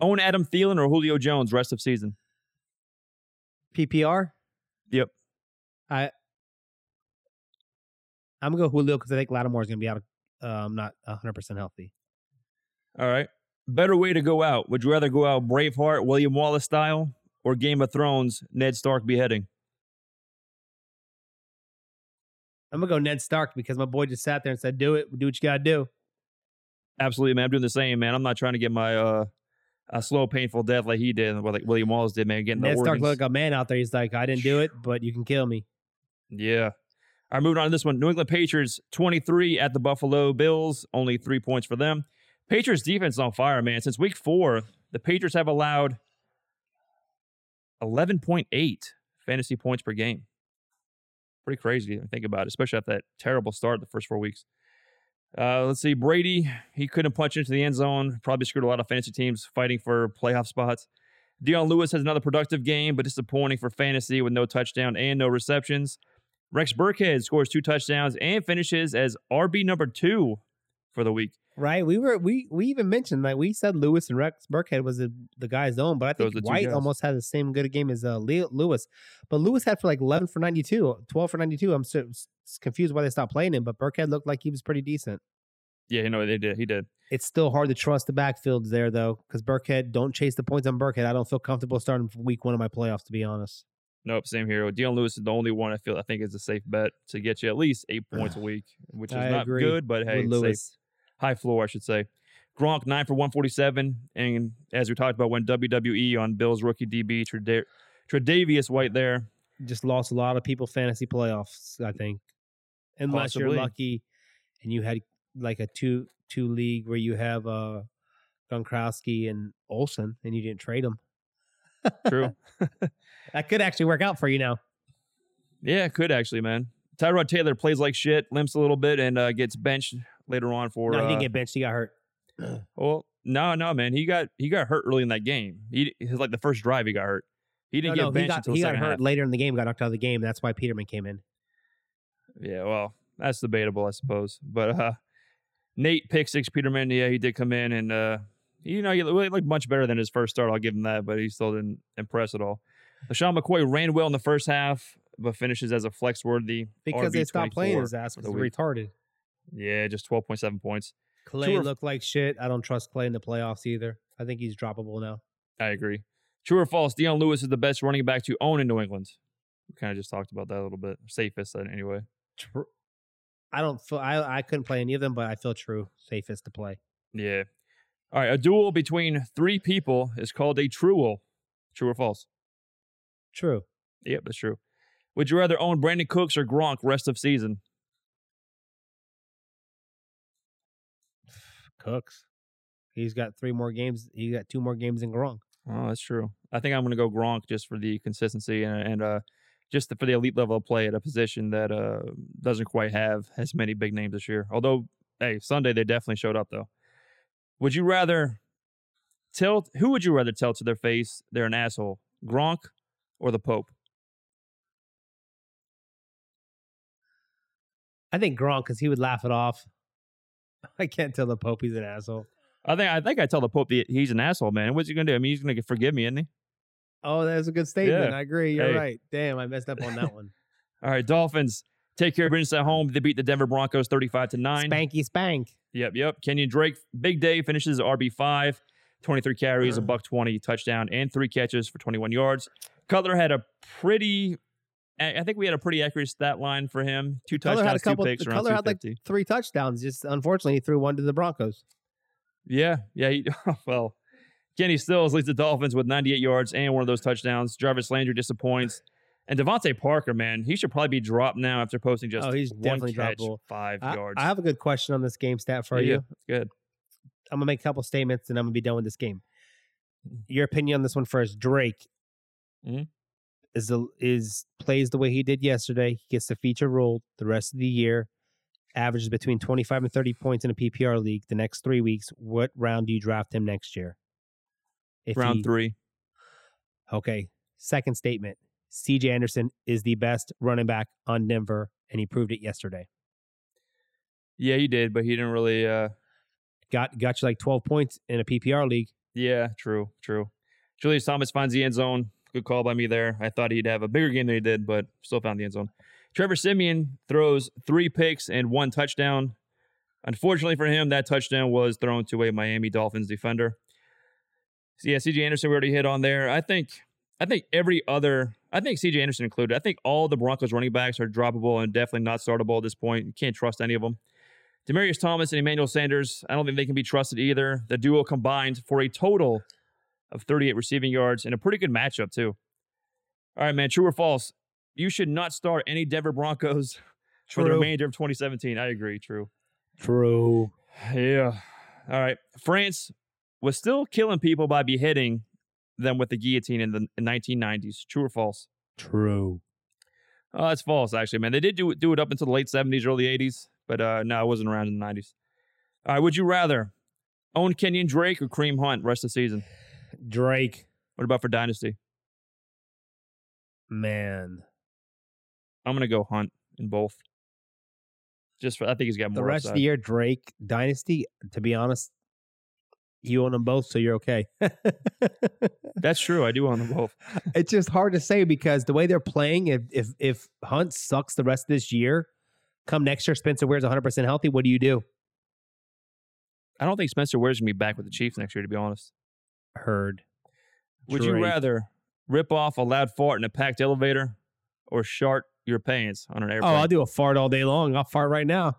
own Adam Thielen or Julio Jones rest of season? PPR. Yep. I. I'm gonna go Julio because I think Lattimore is gonna be out of um not 100 percent healthy. All right. Better way to go out. Would you rather go out Braveheart, William Wallace style, or Game of Thrones, Ned Stark beheading? I'm gonna go Ned Stark because my boy just sat there and said, "Do it. Do what you gotta do." Absolutely, man. I'm doing the same, man. I'm not trying to get my uh a slow, painful death like he did, like William Wallace did, man. Getting Ned the Stark looked like a man out there. He's like, "I didn't do it, but you can kill me." Yeah. All right, moving on to this one. New England Patriots 23 at the Buffalo Bills, only three points for them. Patriots defense is on fire, man. Since week four, the Patriots have allowed 11.8 fantasy points per game. Pretty crazy to think about, it, especially after that terrible start the first four weeks. Uh, let's see. Brady, he couldn't punch into the end zone. Probably screwed a lot of fantasy teams fighting for playoff spots. Dion Lewis has another productive game, but disappointing for fantasy with no touchdown and no receptions. Rex Burkhead scores two touchdowns and finishes as RB number two for the week. Right? We were we we even mentioned like we said Lewis and Rex Burkhead was the, the guy's own, but I think two White almost had the same good a game as uh, Leo, Lewis. But Lewis had for like 11 for 92, 12 for 92. I'm so confused why they stopped playing him, but Burkhead looked like he was pretty decent. Yeah, you know they did. He did. It's still hard to trust the backfields there though, because Burkhead don't chase the points on Burkhead. I don't feel comfortable starting week one of my playoffs to be honest. Nope, same here. Dion Lewis is the only one I feel I think is a safe bet to get you at least eight points a week, which is I not agree good, but hey, it's safe. High floor, I should say. Gronk nine for one forty seven, and as we talked about, went WWE on Bills rookie DB Treda- Tre'Davious White there. just lost a lot of people fantasy playoffs. I think, unless Possibly. you're lucky, and you had like a two two league where you have uh Gronkowski and Olsen, and you didn't trade them. True. That could actually work out for you now. yeah, could actually, man. Tyrod Taylor plays like shit, limps a little bit, and uh, gets benched later on for. no, he uh, didn't get benched. He got hurt. Well, no, no, man. He got he got hurt early in that game. He his like the first drive he got hurt. He didn't no, get he benched got until he the got hurt half. later in the game. Got knocked out of the game. That's why Peterman came in. Yeah, well, that's debatable, I suppose. But uh Nate pick six Peterman, yeah, he did come in and uh you know, he looked looked much better than his first start. I'll give him that, but he still didn't impress at all. LeSean McCoy ran well in the first half, but finishes as a flex worthy Because they stopped playing his ass for because the he's week. retarded. Yeah, just twelve point seven points. Clay True or- looked like shit. I don't trust Clay in the playoffs either. I think he's droppable now. I agree. True or false? Dion Lewis is the best running back to own in New England. We kind of just talked about that a little bit. Safest uh, anyway. Tr- I don't feel I I couldn't play any of them, but I feel true safest to play. Yeah. All right. A duel between three people is called a truel. True or false? True. Yep, that's true. Would you rather own Brandin Cooks or Gronk rest of season? Cooks. He's got three more games. He got two more games than Gronk. Oh, that's true. I think I'm going to go Gronk just for the consistency and, and uh, just for the elite level of play at a position that uh, doesn't quite have as many big names this year. Although, hey, Sunday they definitely showed up though. Would you rather tell who would you rather tell to their face they're an asshole, Gronk or the Pope? I think Gronk because he would laugh it off. I can't tell the Pope he's an asshole. I think I think I tell the Pope that he's an asshole, man. What's he gonna do? I mean, he's gonna forgive me, isn't he? Oh, that's a good statement. Yeah. I agree. You're Hey. right. Damn, I messed up on that one. All right, Dolphins take care of business at home. They beat the Denver Broncos thirty-five to nine. Spanky spank. Yep, yep. Kenyan Drake, big day, finishes RB five, 23 carries, a buck twenty touchdown, and three catches for twenty-one yards. Cutler had a pretty. I I think we had a pretty accurate stat line for him. Two touchdowns, had a couple. two picks, around Cutler had like three touchdowns. Just unfortunately, he threw one to the Broncos. Yeah, yeah. He, well, Kenny Stills leads the Dolphins with 98 yards and one of those touchdowns. Jarvis Landry disappoints. And DeVante Parker, man, he should probably be dropped now after posting just Oh, he's definitely catch, droppable. five I, yards. I have a good question on this game stat for Yeah, you. it's good. I'm gonna make a couple statements and I'm gonna be done with this game. Mm-hmm. Your opinion on this one first. Drake Mhm. Is the is plays the way he did yesterday. He gets the feature role the rest of the year. Averages between 25 and 30 points in a PPR league the next three weeks. What round do you draft him next year? If Round he- three. Okay. Second statement. CJ Anderson is the best running back on Denver, and he proved it yesterday. Yeah, he did, but he didn't really. uh Got got you like 12 points in a PPR league. Yeah, true, true. Julius Thomas finds the end zone. Good call by me there. I thought he'd have a bigger game than he did, but still found the end zone. Trevor Siemian throws three picks and one touchdown. Unfortunately for him, that touchdown was thrown to a Miami Dolphins defender. So yeah, CJ Anderson we already hit on there. I think I think every other I think CJ Anderson included. I think all the Broncos running backs are droppable and definitely not startable at this point. You can't trust any of them. Demaryius Thomas and Emmanuel Sanders, I don't think they can be trusted either. The duo combined for a total of 38 receiving yards and a pretty good matchup, too. All right, man, true or false? You should not start any Denver Broncos for the True. remainder of 2017. I agree, true. True. Yeah. All right. France was still killing people by beheading them with the guillotine in the 1990s. True or false? True. Oh, that's false, actually, man. They did do do it up until the late 70s, early 80s, but uh, no, it wasn't around in the 90s. All right, would you rather own Kenyan Drake or Kareem Hunt rest of the season? Drake. What about for Dynasty? Man. I'm going to go Hunt in both. Just for, I think he's got more The rest of the year, Drake Dynasty. To be honest, you own them both, so you're okay. That's true. I do own them both. it's just hard to say because the way they're playing, if if if Hunt sucks the rest of this year, come next year, Spencer Ware's 100 percent healthy. What do you do? I don't think Spencer Ware's going to be back with the Chiefs next year, to be honest. Heard. Would you rather rip off a loud fart in a packed elevator or shart your pants on an airplane? Oh. I'll do a fart all day long. I'll fart right now.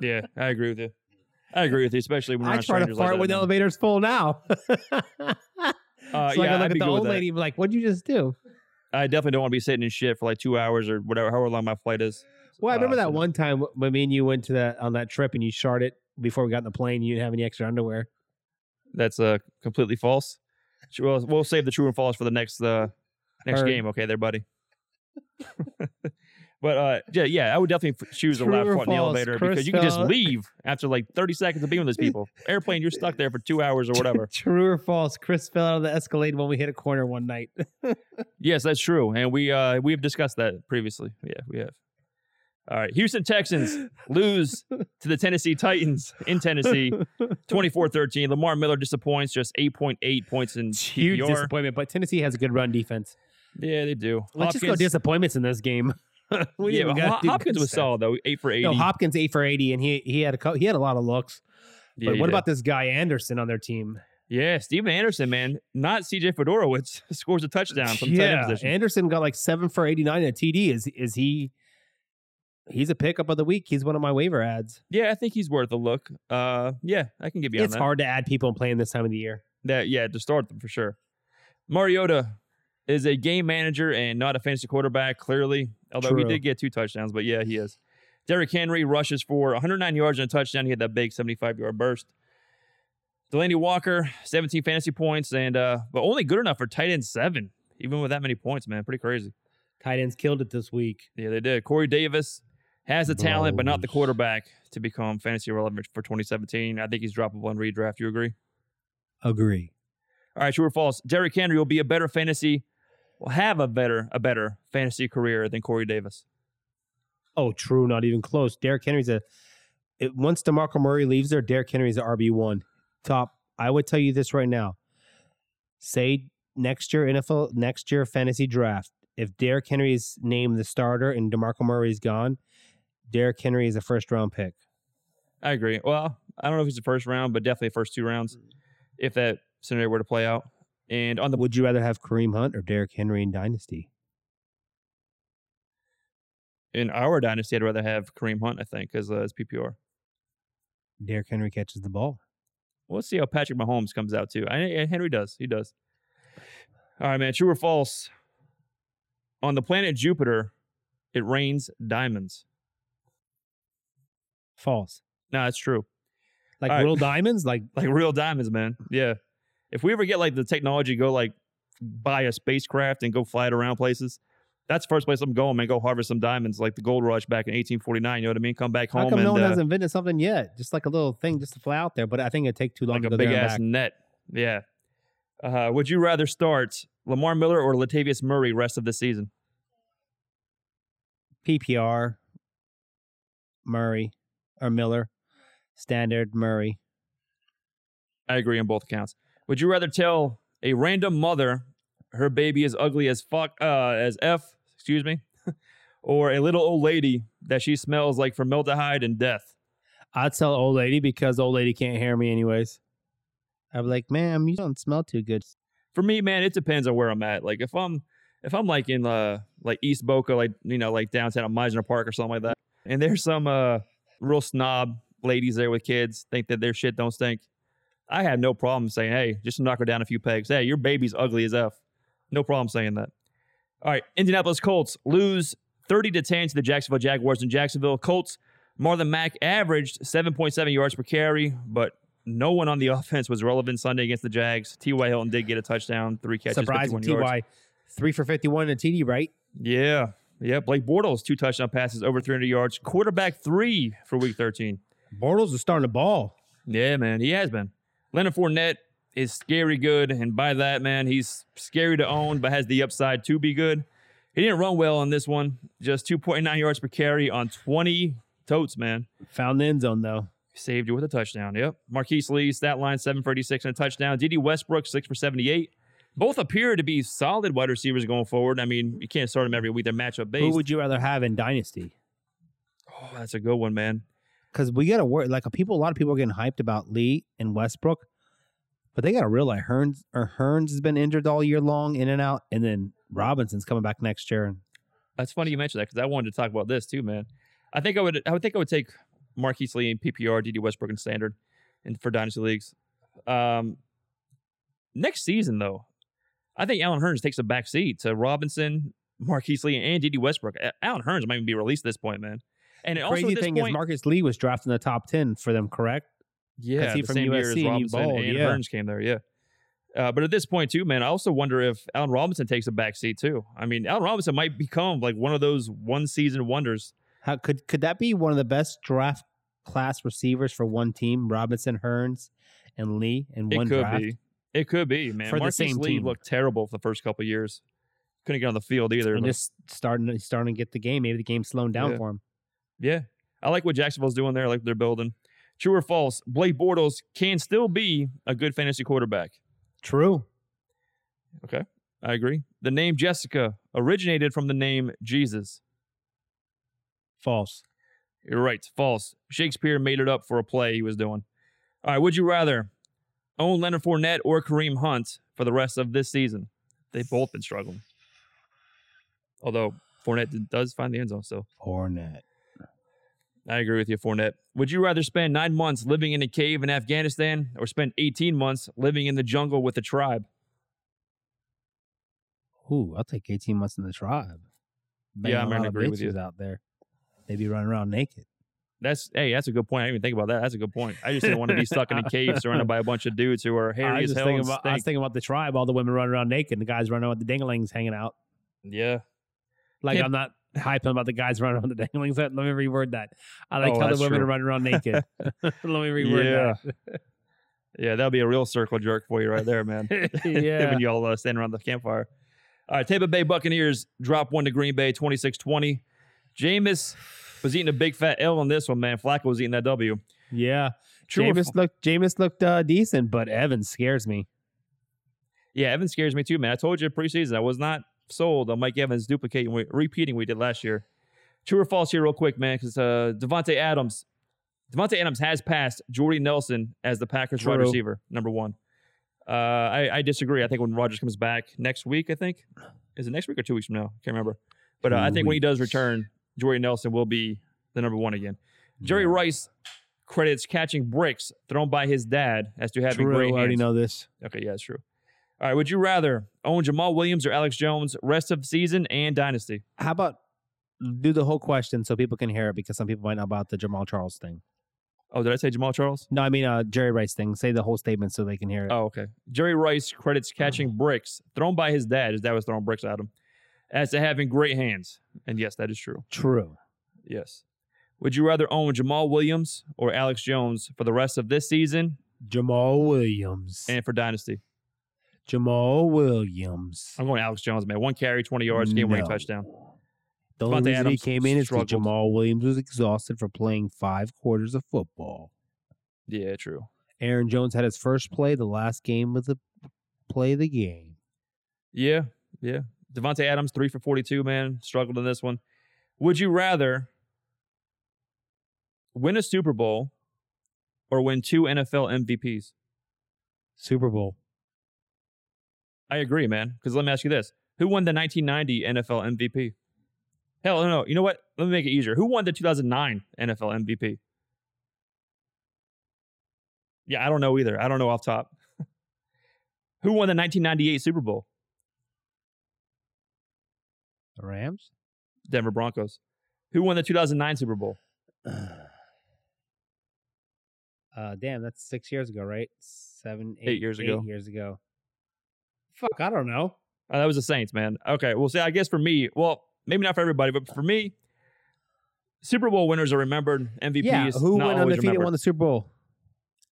yeah, I agree with you. I agree with you, especially when I try to strangers like fart when the elevator's full now. Uh, so yeah, I can I'd look at the old lady like, "What'd you just do?" I definitely don't want to be sitting in shit for like two hours or whatever, however long my flight is. Well, I remember Uh, that so- one time when me and you went to that on that trip and you sharted before we got in the plane. You didn't have any extra underwear. That's uh, completely false. We'll, we'll save the true and false for the next uh, next Heard. game. Okay, there, buddy. but uh, yeah, yeah, I would definitely choose a True loud or fart in the elevator Chris because you can just leave after like 30 seconds of being with those people. Airplane, you're stuck there for two hours or whatever. True or false? Chris fell out of the Escalade when we hit a corner one night. Yes, that's true, and we uh we have discussed that previously. Yeah, we have. All right, Houston Texans lose to the Tennessee Titans in Tennessee, 24-13. Lamar Miller disappoints, just 8.8 points in Huge PPR. disappointment, but Tennessee has a good run defense. Yeah, they do. Let's just go disappointments in this game. we yeah, didn't gotta Ho- do Hopkins was stuff. solid though, eight for 80. No, Hopkins eight for eighty, and he he had a he had a lot of looks. Yeah, But what did. about this guy Anderson on their team? Yeah, Stephen Anderson, man, not CJ Fiedorowicz scores a touchdown from tight end position. Anderson got like seven for eighty nine at TD. Is is he? He's a pickup of the week. He's one of my waiver ads. yeah, I think he's worth a look. Uh, yeah, I can give you on it's hard to add people and playing this time of the year. That yeah, to start them for sure. Mariota is a game manager and not a fantasy quarterback, clearly. Although he did get two touchdowns, but yeah, he is. Derrick Henry rushes for 109 yards and a touchdown. He had that big 75 yard burst. Delanie Walker, 17 fantasy points, and uh, but only good enough for tight end seven, even with that many points, man. Pretty crazy. Tight ends killed it this week. Yeah, they did. Corey Davis has the talent, but not the quarterback to become fantasy relevant for 2017. I think he's droppable in redraft. You agree? Agree. All right, true or false? Derrick Henry will be a better fantasy, will have a better a better fantasy career than Corey Davis. Oh, true. Not even close. Derrick Henry's a. It, once Demarco Murray leaves there, Derrick Henry's a RB one. top. I would tell you this right now. Say next year NFL next year fantasy draft. If Derrick Henry is named the starter and DeMarco Murray is gone, Derrick Henry is a first round pick. I agree. Well, I don't know if he's the first round, but definitely first two rounds if that scenario were to play out. And on the Would you rather have Kareem Hunt or Derrick Henry in Dynasty? in our dynasty, I'd rather have Kareem Hunt, I think, as uh, as PPR. Derrick Henry catches the ball. Well, let's see how Patrick Mahomes comes out too. I, and Henry does. He does. All right, man. True or false? On the planet Jupiter, it rains diamonds. False. No, that's true. Like All right. real diamonds? Like Like real diamonds, man. Yeah. If we ever get like the technology, go like buy a spacecraft and go fly it around places. That's the first place I'm going, man. Go harvest some diamonds, like the gold rush back in 1849. You know what I mean? Come back home how come and no one uh, has invented something yet? Just like a little thing just to fly out there. But I think it'd take too long like to a big there ass back. net. Yeah. Uh, would you rather start Lamar Miller or Latavius Murray rest of the season? PPR, Murray or Miller, standard Murray. I agree on both accounts. Would you rather tell a random mother her baby is ugly as fuck, uh, as f, excuse me, or a little old lady that she smells like formaldehyde and death? I'd tell old lady because old lady can't hear me anyways. I'd be like, ma'am, you don't smell too good. For me, man, it depends on where I'm at. Like if I'm if I'm like in uh like East Boca, like you know, like downtown Mizner Park or something like that, and there's some uh real snob ladies there with kids think that their shit don't stink. I have no problem saying, hey, just knock her down a few pegs. Hey, your baby's ugly as F. No problem saying that. All right, Indianapolis Colts lose 30 to 10 to the Jacksonville Jaguars in Jacksonville. Colts, Marlon Mack averaged 7.7 yards per carry, but no one on the offense was relevant Sunday against the Jags. T.Y. Hilton did get a touchdown, three catches, Surprise 51 with yards. Three for fifty-one and a TD, right? Yeah. Yeah. Blake Bortles, two touchdown passes, over 300 yards. Quarterback three for week 13. Bortles is starting to ball. Yeah, man. He has been. Leonard Fournette is scary good. And by that, man, he's scary to own, but has the upside to be good. He didn't run well on this one. Just 2.9 yards per carry on 20 totes, man. Found the end zone though. Saved you with a touchdown. Yep. Marqise Lee, stat line, 7 for 86 and a touchdown. Dede Westbrook, 6 for 78. Both appear to be solid wide receivers going forward. I mean, you can't start them every week. They're matchup based. Who would you rather have in Dynasty? oh, that's a good one, man. Because we got to work. Like a people, a lot of people are getting hyped about Lee and Westbrook, but they got to realize Hurns or Hurns has been injured all year long, in and out, and then Robinson's coming back next year. And That's funny you mentioned that because I wanted to talk about this too, man. I think I would. I would think I would take Marqise Lee in PPR, Dede Westbrook and standard, and for dynasty leagues. Um, next season though, I think Allen Hurns takes a back seat to Robinson, Marqise Lee, and Dede Westbrook. Allen Hurns might even be released at this point, man. And the also crazy thing point, is, Marcus Lee was drafted in the top ten for them. Correct? yeah, he from same year USC as and he Robinson balled, and yeah. Hurns came there, yeah. Uh, but at this point, too, man, I also wonder if Allen Robinson takes a back seat too. I mean, Allen Robinson might become like one of those one season wonders. How could could that be one of the best draft class receivers for one team? Robinson, Hurns, and Lee in It one could draft. be. It could be, man. For the same Lee team. looked terrible for the first couple of years. Couldn't get on the field either. And just starting to starting to get the game. Maybe the game's slowing down Yeah. for him. yeah, I like what Jacksonville's doing there. I like what they're building. True or false? Blake Bortles can still be a good fantasy quarterback. True. Okay, I agree. The name Jessica originated from the name Jesus. False. You're right. False. Shakespeare made it up for a play he was doing. All right. Would you rather own Leonard Fournette or Kareem Hunt for the rest of this season? They've both been struggling. Although Fournette does find the end zone still. Fournette. I agree with you, Fournette. Would you rather spend nine months living in a cave in Afghanistan or spend 18 months living in the jungle with a tribe? Ooh, I'll take 18 months in the tribe. Yeah, I'm a gonna agree with you. out there. They be running around naked. That's hey, that's a good point. I didn't even think about that. That's a good point. I just didn't want to be stuck in a cave surrounded by a bunch of dudes who are I hairy was, as hell thinking about, I was thinking about the tribe, all the women running around naked, the guys running around with the dinglings hanging out. Yeah, Like Yeah. I'm not hyping about the guys running around with the dinglings. Let me reword that. I like Oh, how the women true. are running around naked. Let me reword that. yeah, that'll be a real circle jerk for you right there, man. yeah. when y'all uh, stand around the campfire. All right, Tampa Bay Buccaneers drop one to Green Bay 26 20. Jameis was eating a big fat L on this one, man. Flacco was eating that W. Yeah. True Jameis looked Jameis looked uh, decent, but Evans scares me. Yeah, Evans scares me too, man. I told you preseason I was not sold on Mike Evans duplicating, repeating what we did last year. True or false here, real quick, man, because uh, Davante Adams, Davante Adams has passed Jordy Nelson as the Packers wide receiver, number one. Uh, I, I disagree. I think when Rodgers comes back next week, I think is it next week or two weeks from now? I can't remember. But uh, I think when he does return, Jordy Nelson will be the number one again. Jerry Rice credits catching bricks thrown by his dad as to having True, great I already know this. Okay, yeah, it's true. All right, would you rather own Jamaal Williams or Alex Jones rest of season and dynasty? How about do the whole question so people can hear it because some people might know about the Jamaal Charles thing. Oh, did I say Jamaal Charles? No, I mean uh, Jerry Rice thing. Say the whole statement so they can hear it. Oh, okay. Jerry Rice credits catching Mm-hmm. bricks thrown by his dad. His dad was throwing bricks at him as to having great hands. And yes, that is true. True. Yes. Would you rather own Jamaal Williams or Alex Jones for the rest of this season Jamaal Williams. and for dynasty? Jamaal Williams. I'm going Alex Jones, man. One carry, 20 yards, game winning No. touchdown. The only Davante reason he came in is struggled. because Jamal Williams was exhausted for playing five quarters of football. Yeah, true. Aaron Jones had his first play, the last game of the play of the game. Yeah, yeah. Davante Adams, three for 42, man. Struggled in this one. Would you rather win a Super Bowl or win two NFL MVPs? Super Bowl. I agree, man. Because let me ask you this Who won the 1990 NFL MVP? Hell, no, no. You know what? Let me make it easier. Who won the 2009 NFL MVP? Yeah, I don't know either. I don't know off top. Who won the 1998 Super Bowl? The Rams? Denver Broncos. Who won the 2009 Super Bowl? Uh, damn, that's six years ago, right? Seven, Eight years ago. Eight years ago. Fuck, I don't know. Uh, that was the Saints, man. Okay, well, see, I guess for me, well, maybe not for everybody, but for me, Super Bowl winners are remembered. MVPs, yeah, who went undefeated remembered. won the Super Bowl?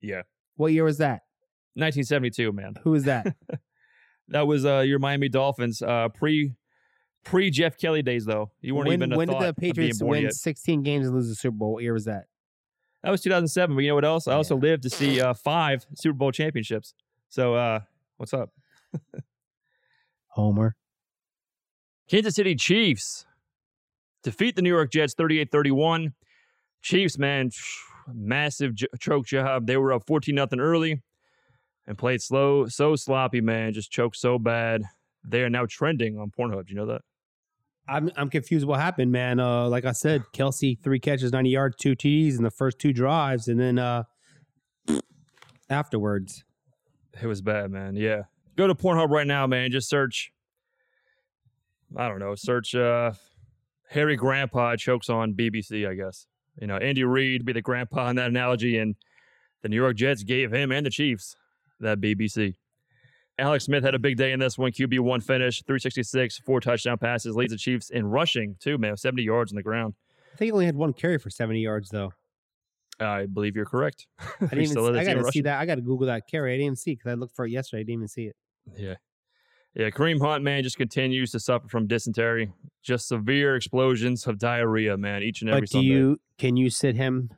Yeah, What year was that? 1972, man. Who was that? That was uh, your Miami Dolphins uh, pre pre Jeff Kelly days, though. You weren't when even a when thought did the Patriots win yet. 16 games and lose the Super Bowl? What year was that? That was 2007. But you know what else? I also Yeah. lived to see uh, five Super Bowl championships. So, uh, what's up? Homer. Kansas City Chiefs defeat the New York Jets 38 31. Chiefs, man, massive j- choke job. They were up 14 nothing early and played slow, so sloppy, man. Just choked so bad. They are now trending on Pornhub. Do you know that? I'm I'm confused what happened, man. Uh, like I said, Kelce three catches, 90 yards, two TDs in the first two drives, and then uh, afterwards, It was bad, man. Yeah. Go to Pornhub right now, man. Just search, I don't know, search uh, Harry Grandpa chokes on BBC, I guess. You know, Andy Reid be the grandpa in that analogy, and the New York Jets gave him and the Chiefs that BBC. Alex Smith had a big day in this one. QB one finish, 366, four touchdown passes, leads the Chiefs in rushing too, man. 70 yards on the ground. I think he only had one carry for 70 yards though. I believe you're correct. I didn't even. See, I gotta see that. I gotta Google that carry. I didn't even see because I looked for it yesterday. I didn't even see it. Yeah. Yeah, Kareem Hunt, man, just continues to suffer from dysentery. Just severe explosions of diarrhea, man, each and every But do Sunday. you can you sit him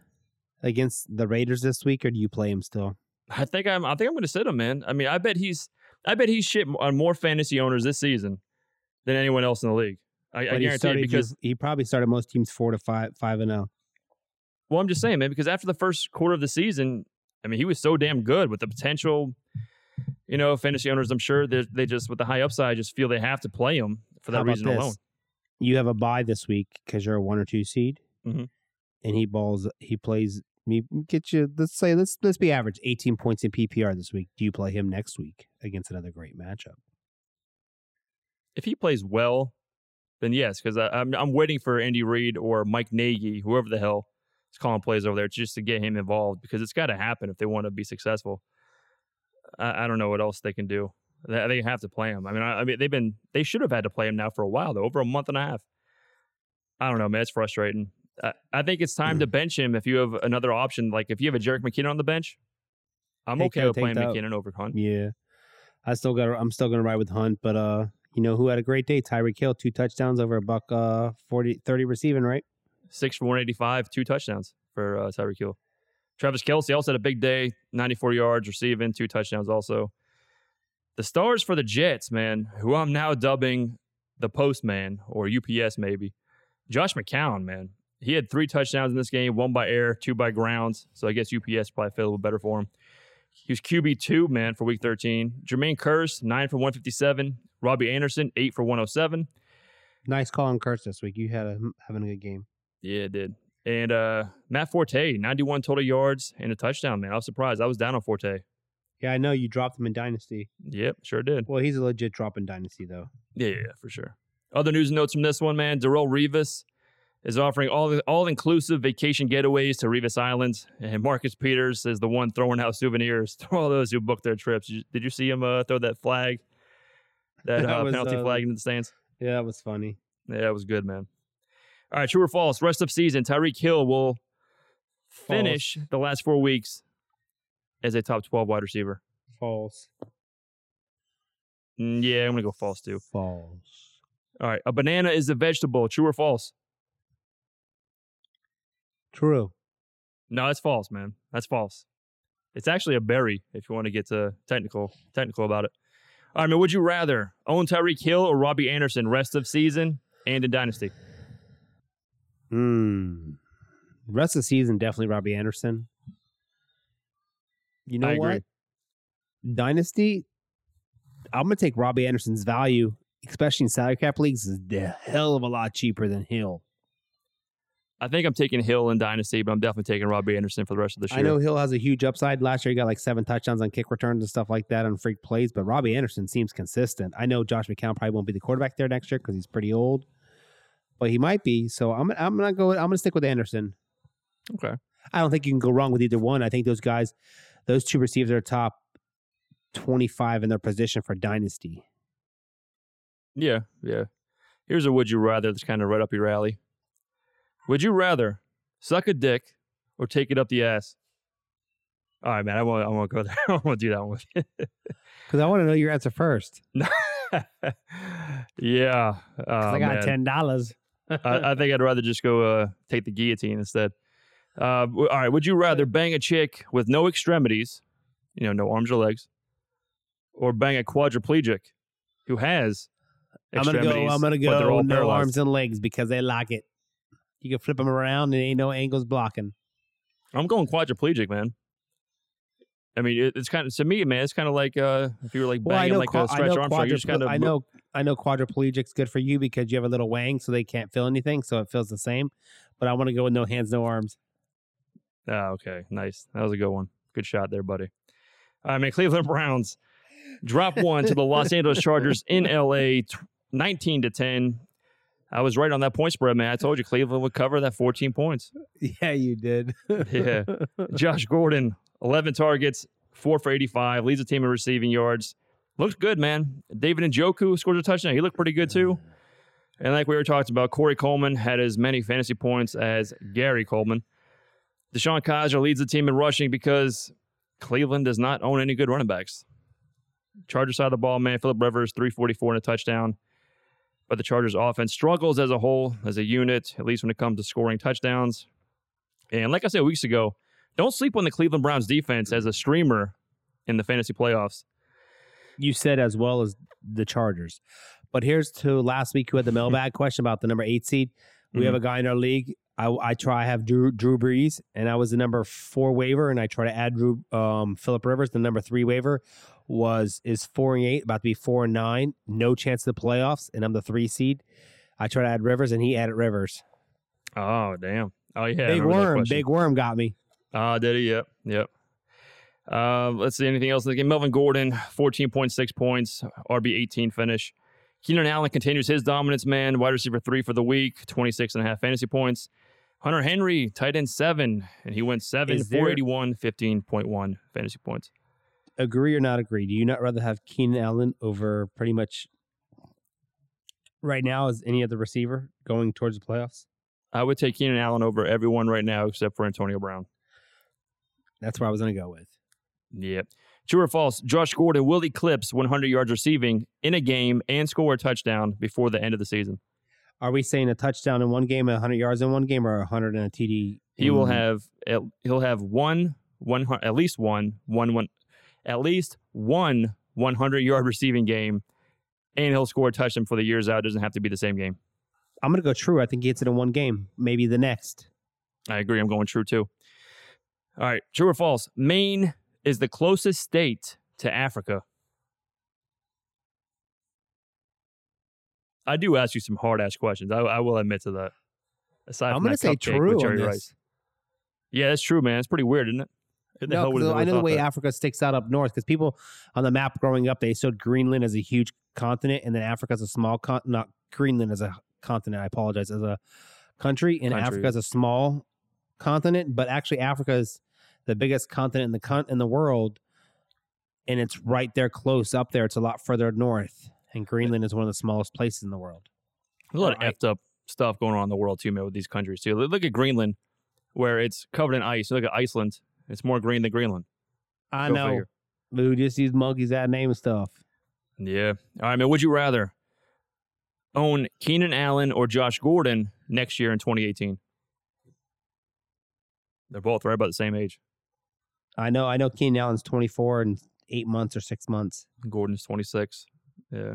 against the Raiders this week, or do you play him still? I think I'm I think I'm gonna sit him, man. I mean, I bet he's I bet he's shit on more fantasy owners this season than anyone else in the league. I, I guarantee started you- because he probably started most teams four to five, five and oh. zero. well, I'm just saying, man, because after the first quarter of the season, I mean, he was so damn good with the potential. You know, fantasy owners, I'm sure they they just with the high upside just feel they have to play him for that reason this? alone. You have a buy this week because you're a one or two seed, Mhm. and he balls. He plays. He get you. Let's say let's let's be average. 18 points in PPR this week. Do you play him next week against another great matchup? if he plays well, then yes, because I'm I'm waiting for Andy Reid or Mike Nagy, whoever the hell is calling plays over there, just to get him involved because it's got to happen if they want to be successful. I, I don't know what else they can do. They, they have to play him. I mean, I, I mean, they've been they should have had to play him now for a while though, over a month and a half. I don't know, man. It's frustrating. I, I think it's time to bench him if you have another option. Like if you have a Jerick McKinnon on the bench, I'm Take okay that- with playing that- McKinnon over Hunt. Yeah, I still got. I'm still gonna ride with Hunt, but uh, you know who had a great day? Tyreek Hill, two touchdowns over a buck, uh, 40, 30 receiving, right? Six for 185, two touchdowns for uh, Tyreek Hill. Travis Kelce also had a big day, 94 yards receiving, two touchdowns also. The stars for the Jets, man, who I'm now dubbing the postman or UPS maybe. Josh McCown, man. He had three touchdowns in this game, one by air, two by grounds. So I guess UPS probably felt a little better for him. He was QB2, man, for week 13. Jermaine Kearse, 9 for 157. Robbie Anderson, 8 for 107. Nice call on Kearse this week. You had a having a good game. Yeah, it did. And uh, Matt Forte, 91 total yards and a touchdown, man. I was surprised. I was down on Forte. Yeah, I know you dropped him in Dynasty. Yep, sure did. Well, he's a legit drop in Dynasty, though. Yeah, yeah, yeah, for sure. Other news and notes from this one, man. Darrelle Revis is offering all all inclusive vacation getaways to Revis Islands, and Marcus Peters is the one throwing out souvenirs to all those who booked their trips. Did you, did you see him uh, throw that flag, that, That uh, was, penalty uh, flag into the stands? Yeah, that was funny. Yeah, it was good, man. All right, true or false? Rest of season, Tyreek Hill will finish the last four weeks as a top twelve wide receiver. False. Mm, yeah, I'm gonna go false too. False. All right, a banana is a vegetable. True or false? True. No, that's false, man. That's false. It's actually a berry. If you want to get to technical technical about it. All right, man. Would you rather own Tyreek Hill or Robbie Anderson rest of season and in dynasty? Hmm. Rest of season, definitely Robbie Anderson. You know I agree. what? Dynasty, I'm gonna take Robbie Anderson's value, especially in salary cap leagues, is a hell of a lot cheaper than Hill. I think I'm taking Hill in dynasty, but I'm definitely taking Robbie Anderson for the rest of the year. I know Hill has a huge upside. Last year, he got like seven touchdowns on kick returns and stuff like that on freak plays. But Robbie Anderson seems consistent. I know Josh McCown probably won't be the quarterback there next year because he's pretty old, but he might be. So I'm I'm gonna go. I'm gonna stick with Anderson. Okay. I don't think you can go wrong with either one. I think those guys, those two receivers are top 25 in their position for dynasty. Yeah, yeah. Here's a would you rather that's kind of right up your alley. Would you rather suck a dick or take it up the ass? All right, man. I won't. I won't go there. I won't do that one with you. Because I want to know your answer first. yeah. Oh, I got man. ten dollars. I, I think I'd rather just go uh, take the guillotine instead. Uh, all right. Would you rather bang a chick with no extremities, you know, no arms or legs, or bang a quadriplegic who has I'm gonna go. I'm gonna go. No paralyzed? arms and legs because they like it. You can flip them around and ain't no angles blocking. I'm going quadriplegic, man. I mean, it, it's kind of to me, man. It's kind of like uh, if you were like Well, banging know. like qua- a stretch Armstrong, you just kind of I know. I know quadriplegic's good for you because you have a little wang, so they can't feel anything, so it feels the same. But I want to go with no hands, no arms. Ah, okay, nice. That was a good one. Good shot there, buddy. I mean, Cleveland Browns drop one to the Los Angeles Chargers in LA, tw- 19 to 10. I was right on that point spread, man. I told you Cleveland would cover that 14 points. Yeah, you did. Yeah. Josh Gordon, 11 targets, four for 85, leads the team in receiving yards. Looks good, man. David Njoku scores a touchdown. He looked pretty good too. And like we were talking about, Corey Coleman had as many fantasy points as Gary Coleman. DeShone Kizer leads the team in rushing because Cleveland does not own any good running backs. Charger side of the ball, man. Philip Rivers, 344 and a touchdown. But the Chargers offense struggles as a whole, as a unit, at least when it comes to scoring touchdowns. And like I said weeks ago, don't sleep on the Cleveland Browns defense as a streamer in the fantasy playoffs. you said as well as the Chargers. But here's to last week who had the mailbag question about the number eight seed. We have a guy in our league. I, I try I have Drew Drew Brees, and I was the number four waiver, and I try to add Drew um, Philip Rivers. The number three waiver was is four and eight, about to be four and nine. No chance of the playoffs, and I'm the three seed. I tried to add Rivers, and he added Rivers. Oh, damn. Oh, yeah. Big worm, big worm got me. Ah, did he? Yep. Yep. Uh, let's see. Anything else in the game? Melvin Gordon, 14.6 points, RB 18 finish. Keenan Allen continues his dominance, man. Wide receiver three for the week, 26 and a half fantasy points. Hunter Henry, tight end seven, and he went seven, there- 481, 15.1 fantasy points. Agree or not agree? Do you not rather have Keenan Allen over pretty much right now as any other receiver going towards the playoffs? I would take Keenan Allen over everyone right now except for Antonio Brown. That's where I was going to go with. Yep. True or false? Josh Gordon will eclipse 100 yards receiving in a game and score a touchdown before the end of the season. Are we saying a touchdown in one game, 100 yards in one game, or 100 and a TD He will have he'll have one one at least one one one at least one 100 yard receiving game, and he'll score a touchdown for the years out. It doesn't have to be the same game. I'm gonna go true. I think he gets it in one game, maybe the next. I agree. I'm going true too. All right, true or false? Maine is the closest state to Africa. I do ask you some hard ass questions. I, I will admit to that. Aside I'm gonna say true on this. Rice. Yeah, that's true, man. It's pretty weird, isn't it? Who the No, hell would've 'cause I know the way that? Africa sticks out up north because people on the map growing up they showed Greenland as a huge continent and then Africa Africa's a small con not Greenland as a continent. I apologize as a country and Country. Africa's a small continent, but actually Africa is the biggest continent in the con- in the world, and it's right there close up there. It's a lot further north, and Greenland is one of the smallest places in the world. There's a lot of effed up stuff going on in the world too, man, with these countries too. Look look at Greenland, where it's covered in ice. Look at Iceland; it's more green than Greenland. I Go know. figure. Who just these monkeys that name and stuff. Yeah. All right, man. Would you rather own Keenan Allen or Josh Gordon next year in 2018? They're both right about the same age. I know. I know. Keenan Allen's 24 and eight months or six months. Gordon's 26. Yeah.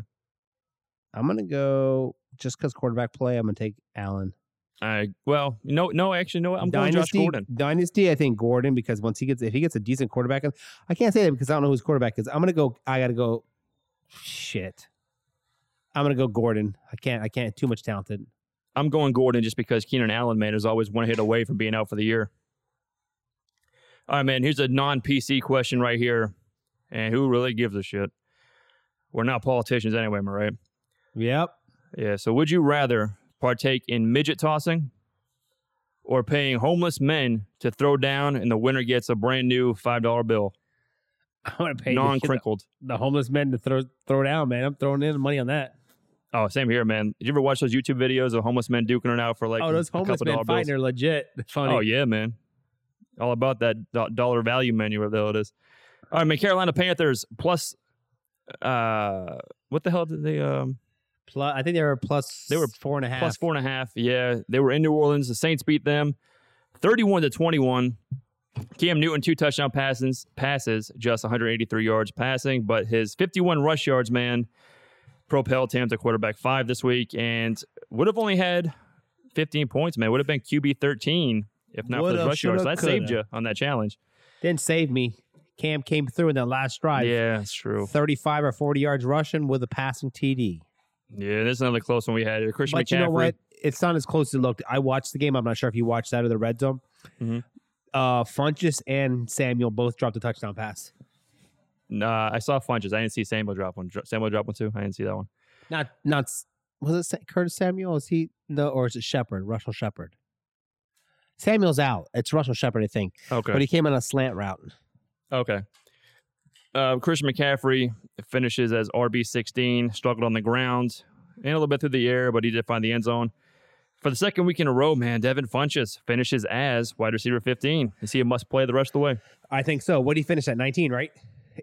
I'm gonna go just because quarterback play. I'm gonna take Allen. I well, no, no. Actually, no. I'm going Josh Dynasty, Gordon. Dynasty. I think Gordon because once he gets if he gets a decent quarterback, I can't say that because I don't know who's quarterback is. I'm gonna go. I gotta go. Shit. I'm gonna go Gordon. I can't. I can't. Too much talented. I'm going Gordon just because Keenan Allen, man, is always one hit away from being out for the year. All right, man. Here's a non-PC question right here, and who really gives a shit? We're not politicians anyway, am I right? Yep. Yeah. So, would you rather partake in midget tossing or paying homeless men to throw down and the winner gets a brand new $5 bill, I'm gonna pay the- non crinkled? the homeless men to throw throw down. Man, I'm throwing in money on that. Oh, same here, man. Did you ever watch those YouTube videos of homeless men duking it out for like oh, those a homeless men fighting bills? are legit. Funny. Oh, yeah, man. All about that do- dollar value menu, whatever the hell it is. All right, man. Carolina Panthers plus, uh, what the hell did they, um, Plus, I think they were plus. They were four and a half. plus four and a half. Yeah, they were in New Orleans. The Saints beat them, thirty-one to twenty-one. Cam Newton two touchdown passes, passes just 183 yards passing, but his 51 rush yards, man, propelled him to quarterback five this week, and would have only had 15 points, man. Would have been QB 13 if not for Woulda, those rush yards. That saved you on that challenge. Didn't save me. Cam came through in that last drive. Yeah, it's true. 35 or 40 yards rushing with a passing TD. Yeah, this is another close one we had. Christian But McCaffrey. you know what? It's not as close as it looked. I watched the game. I'm not sure if you watched that or the red zone. Mhm. Uh, Funchess and Samuel both dropped a touchdown pass. Nah, I saw Funchess. I didn't see Samuel drop one. Samuel drop one too. I didn't see that one. Not, not, was it Curtis Samuel? Is he, no, or is it Shepard, Russell Shepard? Samuel's out. It's Russell Shepard, I think. Okay. But he came on a slant route. Okay. Uh, Christian McCaffrey finishes as RB sixteen. Struggled on the ground and a little bit through the air, but he did find the end zone. For the second week in a row, man, Devin Funchess finishes as wide receiver fifteen. Is he a must play the rest of the way? I think so. What did he finish at? 19, right?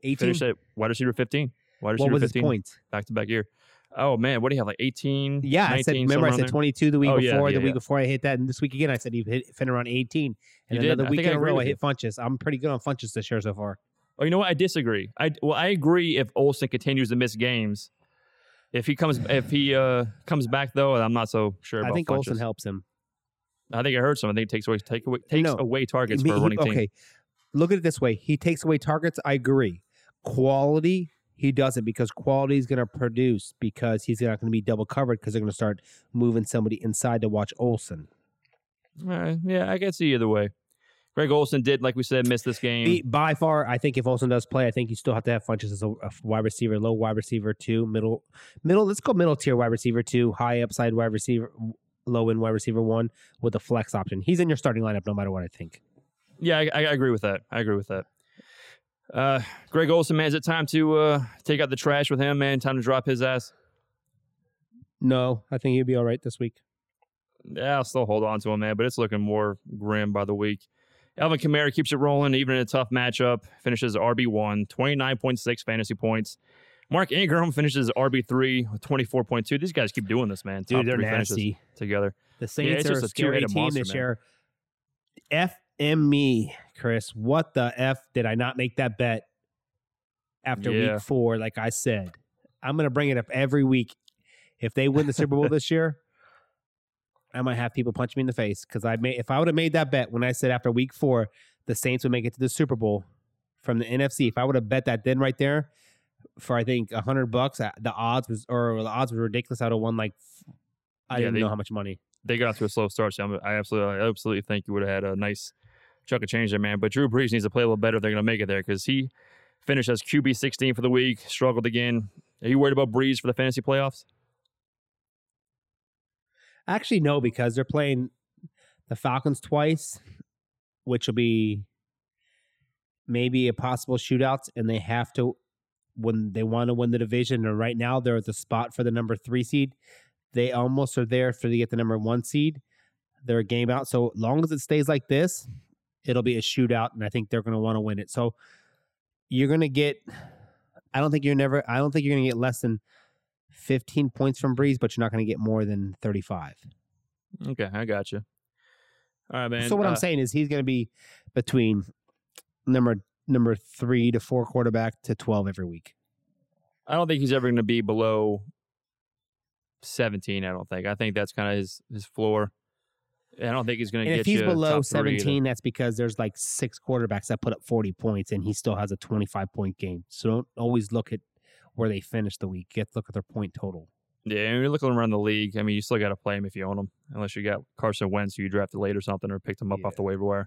18? Finished at wide receiver fifteen. Wide receiver what was his fifteen. points? Back to back year. Oh man, what do you have? Like eighteen? Yeah, I said. Remember, I said 22 the week Oh, before. yeah, the week yeah. before I hit that, and this week again, I said he hit fin around 18. And You did. another I week in a row, I hit Funchess. I'm pretty good on Funchess this year so far. Oh, you know what? I disagree. I well, I agree if Olsen continues to miss games. If he comes, if he uh comes back though, I'm not so sure. About I think Funchess. Olsen helps him. I think it hurts him. I think it takes away take away takes No. away targets He- for a he- running team. okay, look at it this way: he takes away targets. I agree. Quality, he doesn't because quality is going to produce because he's not going to be double covered because they're going to start moving somebody inside to watch Olsen. Uh, yeah, I can see either way. Greg Olsen did, like we said, miss this game. Be- By far, I think if Olsen does play, I think you still have to have Funchess as a, a wide receiver, low wide receiver two, middle, middle. Let's go middle tier wide receiver two, high upside wide receiver, low end wide receiver one with a flex option. He's in your starting lineup no matter what. I think. Yeah, I, I agree with that. I agree with that. Uh, Greg Olsen, man, is it time to uh, take out the trash with him, man? Time to drop his ass. No, I think he'll be all right this week. Yeah, I'll still hold on to him, man, but it's looking more grim by the week. Alvin Kamara keeps it rolling, even in a tough matchup. Finishes RB1, 29.6 fantasy points. Mark Ingram finishes RB3 with 24.2. These guys keep doing this, man. Dude, Top they're nasty. together. The Saints it's are just a a scary team monster, this man. year. F M me, Chris. What the F did I not make that bet after Yeah. week four? Like I said, I'm going to bring it up every week. If they win the Super Bowl this year, I might have people punch me in the face because I made. If I would have made that bet when I said after week four the Saints would make it to the Super Bowl from the NFC, if I would have bet that then right there for I think a hundred bucks, uh, the odds was or the odds were ridiculous. I would have won like I Yeah, didn't they- know how much money. They got off to a slow start, so I'm- I absolutely, I absolutely think you would have had a nice chunk of change there, man. But Drew Brees needs to play a little better if they're going to make it there because he finished as QB 16 for the week, struggled again. Are you worried about Brees for the fantasy playoffs? Actually, no, because they're playing the Falcons twice, which will be maybe a possible shootout, and they have to when they want to win the division. And right now, they're at the spot for the number three seed. They almost are there for to get the number one seed. They're a game out. So long as it stays like this, it'll be a shootout, and I think they're going to want to win it. So you're going to get. I don't think you're never. I don't think you're going to get less than 15 points from Brees, but you're not going to get more than 35. Okay, I got you. All right, man. so what uh, I'm saying is he's going to be between number number three to four quarterback to 12 every week. I don't think he's ever going to be below 17. I don't think. I think that's kind of his his floor. I don't think he's going to get if he's below top 17, that's because there's like six quarterbacks that put up 40 points and he still has a 25 point game. So don't always look at where they finish the week. Get look at their point total. Yeah, and you're looking around the league. I mean, you still got to play him if you own him, unless you got Carson Wentz, who you drafted late or something, or picked him up off the waiver wire.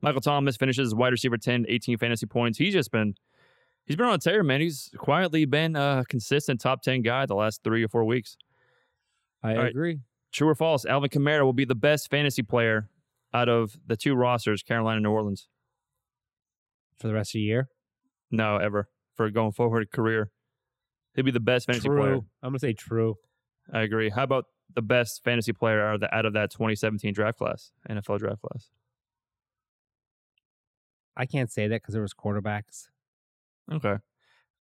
Michael Thomas finishes wide receiver 10, 18 fantasy points. He's just been, he's been on a tear, man. He's quietly been a consistent top 10 guy the last three or four weeks. I All right. agree. True or false? Alvin Kamara will be the best fantasy player out of the two rosters, Carolina and New Orleans. For the rest of the year. No, ever for going forward career. He'll be the best fantasy true. player. I'm to say true. I agree. How about the best fantasy player out of, the, out of that 2017 draft class, NFL draft class? I can't say that because there was quarterbacks. Okay.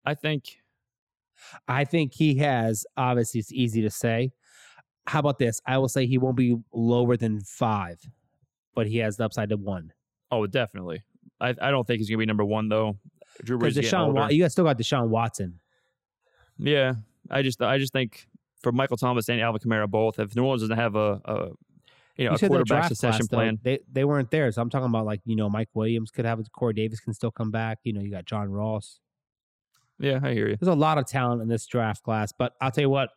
I think I think he has. Obviously, it's easy to say. How about this? I will say he won't be lower than five, but he has the upside to one. oh definitely. I, I don't think he's gonna be number one though. Drew Brees Because Deshaun. Wa- you guys still got Deshaun Watson. Yeah. I just I just think for Michael Thomas and Alvin Kamara both, if New Orleans doesn't have a, a you know You a quarterback succession class, though, plan, They they weren't there, so I'm talking about like you know Mike Williams could have it. Corey Davis can still come back. You know you got John Ross. yeah, I hear you. There's a lot of talent in this draft class, but I'll tell you what.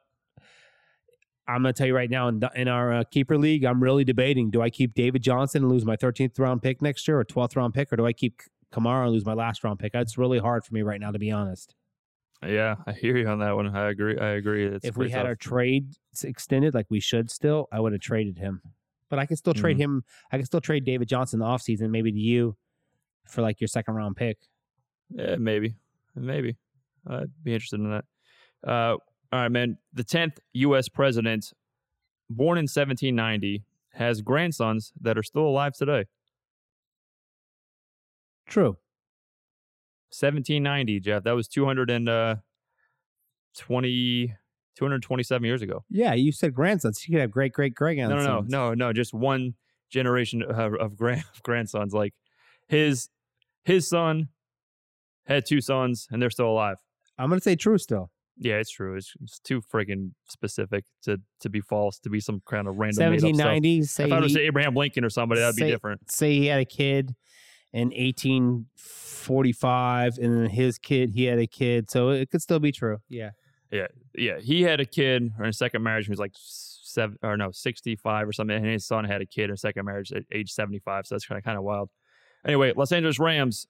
I'm going to tell you right now in, the, in our uh, keeper league, I'm really debating: do I keep David Johnson and lose my 13th round pick next year, or 12th round pick, or do I keep Kamara and lose my last round pick? It's really hard for me right now, to be honest. Yeah, I hear you on that one. I agree. I agree. It's if we had tough. our trade extended like we should still, I would have traded him. But I can still trade Mm-hmm. him. I can still trade David Johnson in the offseason, maybe to you for like your second round pick. Yeah, maybe, maybe. I'd be interested in that. Uh, all right, man. The tenth U.S. president, born in 1790, has grandsons that are still alive today. True. 1790, Jeff. That was 200 and uh, 20, 227 years ago. Yeah, you said grandsons. You could have great great great No, grandsons. no, no, no, no. Just one generation of, of, grand, of grandsons. Like his his son had two sons, and they're still alive. I'm gonna say true still. Yeah, it's true. It's, it's too friggin' specific to to be false, to be some kind of random made 1790. Say If I was say Abraham Lincoln or somebody, that'd be different. say he had a kid in 1845, and then his kid he had a kid, so it could still be true. Yeah. Yeah, yeah. he had a kid or in a second marriage. He was like seven or no, sixty-five or something, and his son had a kid in a second marriage at age seventy-five. So that's kind of kind of wild. Anyway, Los Angeles Rams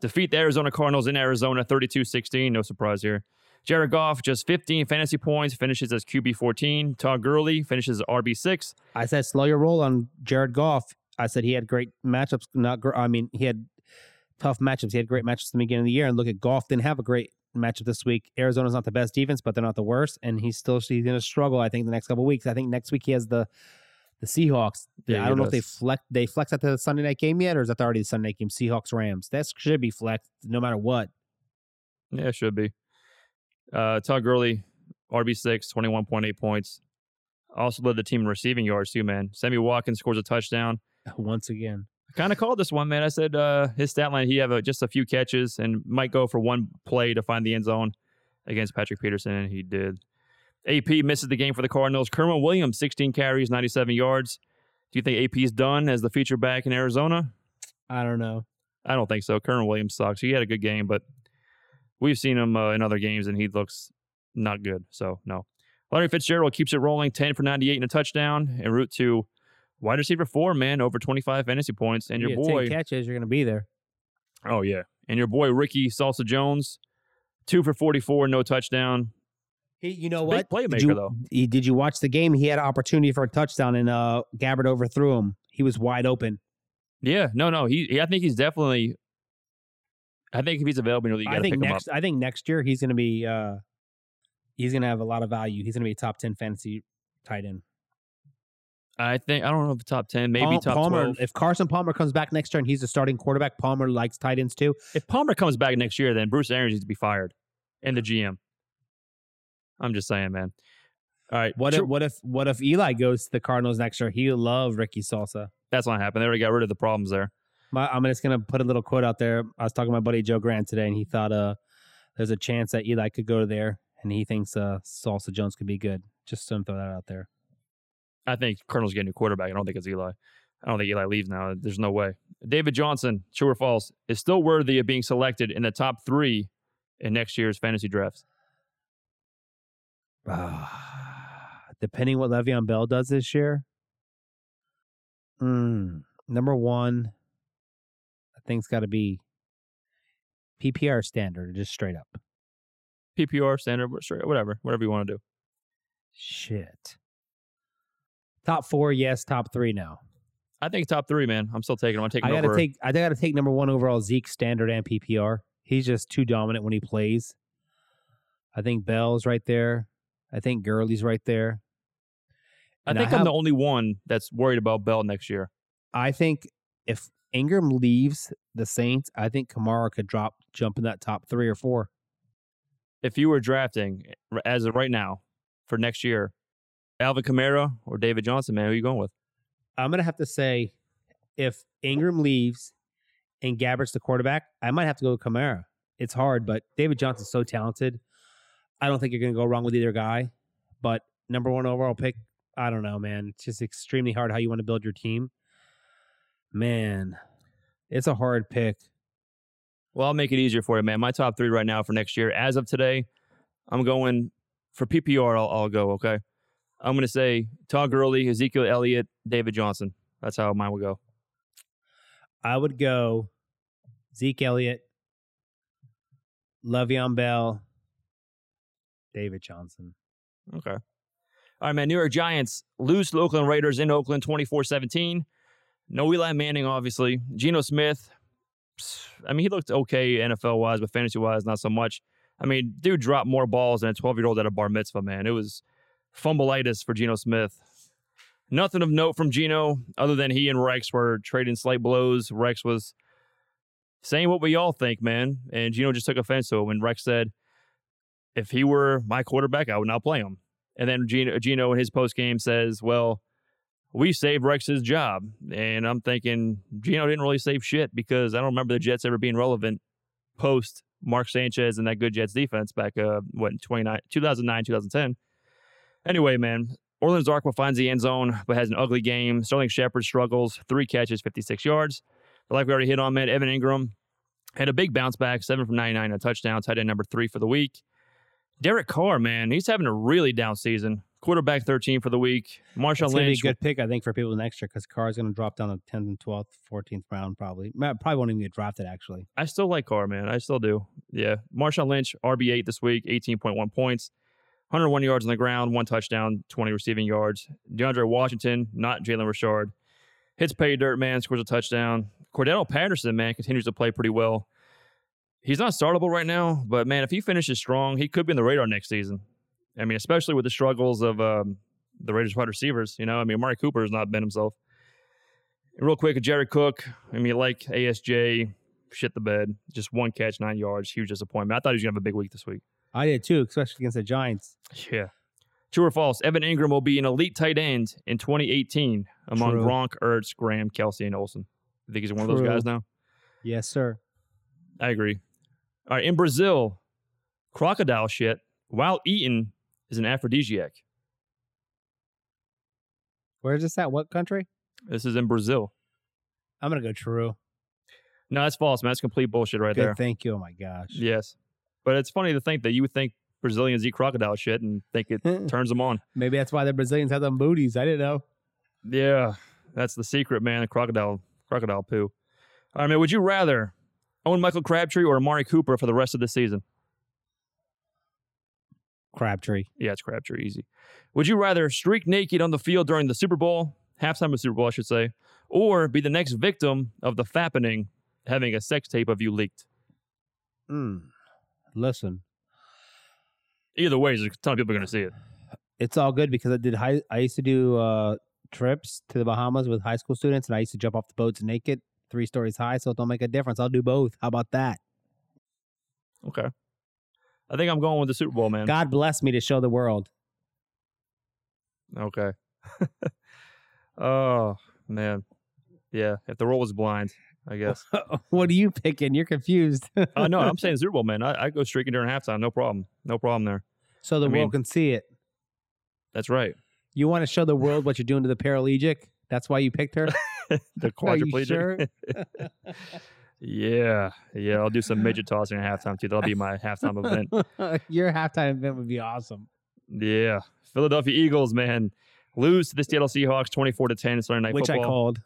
defeat the Arizona Cardinals in Arizona 32-16. No surprise here. Jared Goff just 15 fantasy points, finishes as QB 14. Todd Gurley finishes as RB six. I said slow your roll on Jared Goff. I said he had great matchups. Not, gr- I mean, he had tough matchups. He had great matchups at the beginning of the year. And look at Goff didn't have a great matchup this week. Arizona's not the best defense, but they're not the worst. And he's still he's going to struggle. I think the next couple weeks. I think next week he has the the Seahawks. Yeah, I don't know if they flex they flex at the Sunday night game yet, or is that already the Sunday night game? Seahawks Rams. That should be flexed no matter what. Yeah, it should be. Uh, Todd Gurley, RB six, 21.8 points. Also led the team in receiving yards too, man. Sammy Watkins scores a touchdown. Once again, I kind of called this one, man. I said uh, his stat line, he have a, just a few catches and might go for one play to find the end zone against Patrick Peterson, and he did. AP misses the game for the Cardinals. Kerwynn Williams, 16 carries, 97 yards. Do you think AP's done as the feature back in Arizona? I don't know. I don't think so. Kerwynn Williams sucks. He had a good game, but we've seen him uh, in other games, and he looks not good. So, no. Larry Fitzgerald keeps it rolling, 10 for 98 and a touchdown, en route to wide receiver four, man, over 25 fantasy points. And You your boy, 10 catches, you're going to be there. oh, yeah. And your boy, Ricky Seals-Jones, two for 44, no touchdown. He, you know Big what? playmaker, did you, though. he- did you watch the game? He had an opportunity for a touchdown, and uh, Gabbert overthrew him. He was wide open. Yeah, no, no. He, he I think he's definitely. I think if he's available, you I got to think pick him up. next. I think next year he's going to be. Uh, he's going to have a lot of value. He's going to be a top ten fantasy tight end. I think I don't know if the top ten, maybe Pal- top Palmer. twelve. If, If Carson Palmer comes back next year and he's the starting quarterback, Palmer likes tight ends too. If Palmer comes back next year, then Bruce Arians needs to be fired, and the GM. I'm just saying, man. All right, What sure, if what if what if Eli goes to the Cardinals next year? He'll love Ricky Seals. that's not happening. They already got rid of the problems there. My, I'm just gonna put a little quote out there. I was talking to my buddy Joe Grant today, and he thought uh there's a chance that Eli could go there, and he thinks uh Seals-Jones could be good. Just to throw that out there. I think Colonel's getting a quarterback. I don't think it's Eli. I don't think Eli leaves now. There's no way. David Johnson, true or false, is still worthy of being selected in the top three in next year's fantasy drafts. Depending what Le'Veon Bell does this year, mm, number one, I think it's got to be PPR standard, just straight up. PPR, standard, whatever, whatever you want to do. Shit. Top four, yes. Top three, no. I think top three, man. I'm still taking him. I'm taking I got to over. take. I got to take number one overall Zeke standard and PPR. He's just too dominant when he plays. I think Bell's right there. I think Gurley's right there. I and I think I am the only one that's worried about Bell next year. I think if Ingram leaves the Saints, I think Kamara could drop, jump in that top three or four. If you were drafting eh, as of right now for next year, Alvin Kamara or David Johnson, man, who are you going with? I'm gonna have to say, if Ingram leaves and Gabbert's the quarterback, I might have to go with Kamara. It's hard, but David Johnson's so talented. I don't think you're gonna go wrong with either guy. But number one overall pick, I don't know, man. It's just extremely hard how you want to build your team. Man, it's a hard pick. Well, I'll make it easier for you, man. My top three right now for next year, as of today, I'm going for PPR. I'll, I'll go. Okay, I'm going to say Todd Gurley, Ezekiel Elliott, David Johnson. That's how mine will go. I would go Zeke Elliott, Le'Veon Bell, David Johnson. Okay. All right, man. New York Giants lose to Oakland Raiders in Oakland 24 17. No Eli Manning, obviously. Geno Smith, I mean, he looked okay NFL wise, but fantasy wise, not so much. I mean, dude dropped more balls than a 12 year old at a bar mitzvah, man. It was fumbleitis for Geno Smith. Nothing of note from Geno other than he and Rex were trading slight blows. Rex was saying what we all think, man. And Geno just took offense to it when Rex said, if he were my quarterback, I would not play him. And then Gino, Gino in his post game says, well, we saved Rex's job. And I'm thinking Gino didn't really save shit because I don't remember the Jets ever being relevant post Mark Sanchez and that good Jets defense back, uh, what, in 29, 2009, 2010. Anyway, man, Orleans Darkwa finds the end zone but has an ugly game. Sterling Shepard struggles, three catches, 56 yards. But like we already hit on, man, Evan Engram had a big bounce back, seven from 99, a touchdown, tight end number three for the week. Derek Carr, man, he's having a really down season. Quarterback 13 for the week. Marshawn It's going to be a Lynch. good pick, I think, for people next year because Carr's going to drop down to 10th and 12th, 14th round probably. Probably won't even get drafted, actually. I still like Carr, man. I still do. Yeah. Marshawn Lynch, RB8 this week, 18.1 points, 101 yards on the ground, one touchdown, 20 receiving yards. DeAndre Washington, not Jalen Richard. Hits pay dirt, man, scores a touchdown. Cordarrelle Patterson, man, continues to play pretty well. He's not startable right now, but man, if he finishes strong, he could be in the radar next season. I mean, especially with the struggles of um, the Raiders wide receivers. You know, I mean, Amari Cooper has not been himself. Real quick, Jared Cook. I mean, like ASJ, shit the bed. Just one catch, nine yards. Huge disappointment. I thought he was gonna have a big week this week. I did too, especially against the Giants. Yeah. True or false? Evan Engram will be an elite tight end in 2018 among True. Gronk, Ertz, Graham, Kelce, and Olsen. You think he's one of those guys now? Yes, sir. I agree. All right, in Brazil, crocodile shit while eaten is an aphrodisiac. Where's this at? What country? This is in Brazil. I'm gonna go true. No, that's false, man. That's complete bullshit right Good, there. thank you. Oh my gosh. Yes. But it's funny to think that you would think Brazilians eat crocodile shit and think it turns them on. Maybe that's why the Brazilians have them booties. I didn't know. Yeah, that's the secret, man. The crocodile, crocodile poo. All right, man. Would you rather own Michael Crabtree or Amari Cooper for the rest of the season? Crabtree. Yeah, it's Crabtree, easy. Would you rather streak naked on the field during the Super Bowl, halftime of the Super Bowl, I should say, or be the next victim of the fappening, having a sex tape of you leaked? Mm. Listen, Either way, there's a ton of people are going to see it. it's all good because I did high. I used to do uh, trips to the Bahamas with high school students, and I used to jump off the boats naked, three stories high. So it don't make a difference. I'll do both. How about that? Okay. I think I'm going with the Super Bowl, man. God bless me to show the world. Okay. oh man, yeah. If the world was blind, I guess. what are you picking? You're confused. Oh no, I'm saying Super Bowl, man. I, I go streaking during halftime, no problem, no problem there. so the I world mean- can see it. That's right. You want to show the world what you're doing to the paralegic? That's why you picked her. The quadriplegic. sure? yeah, yeah. I'll do some midget tossing at halftime too. That'll be my halftime event. Your halftime event would be awesome. Yeah, Philadelphia Eagles, man, lose to the Seattle Seahawks, twenty-four to ten Sunday Night which I called.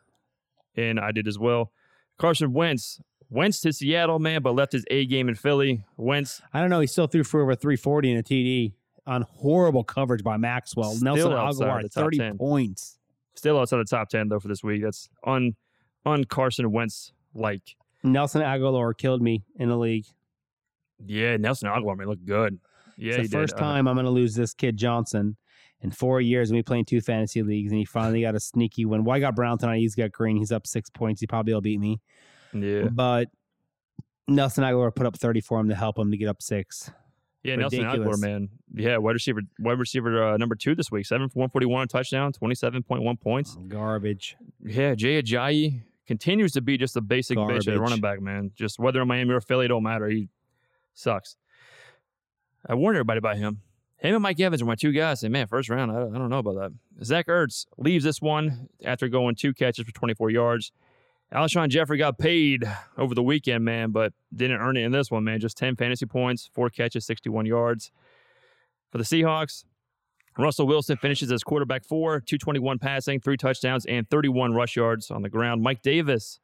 and I did as well. Carson Wentz, Wentz to Seattle, man, but left his A game in Philly. Wentz I don't know. He still threw for over 340 in a TD on horrible coverage by Maxwell. Still Nelson Agholor, 30 10. points. still outside the top ten though for this week. That's un un Carson Wentz like. Nelson Agholor killed me in the league. Yeah, Nelson Agholor man looked good. Yeah, it's the he first did. Uh, time I'm going to lose this kid Johnson in four years. And we playing two fantasy leagues, and he finally got a sneaky win. Well, I got Brown tonight. He's got Green. He's up six points. He probably will beat me. yeah, But Nelson Agholor put up 30 for him to help him to get up six. yeah, Nelson Agholor ridiculous. man. Yeah, wide receiver, wide receiver uh, number two this week, seven for one forty one, a touchdown, twenty seven point one points. Garbage. Yeah, Jay Ajayi continues to be just a basic bitch at Garbage. running back, man. Just whether in Miami or Philly, it don't matter. He sucks. I warned everybody about him. Him and Mike Evans are my two guys. And man, first round, I, I don't know about that. Zach Ertz leaves this one after going two catches for 24 yards. Alshon Jeffery got paid over the weekend, man, but didn't earn it in this one, man. Just 10 fantasy points, four catches, 61 yards. For the Seahawks, Russell Wilson finishes as quarterback four, 221 passing, three touchdowns, and 31 rush yards on the ground. Mike Davis,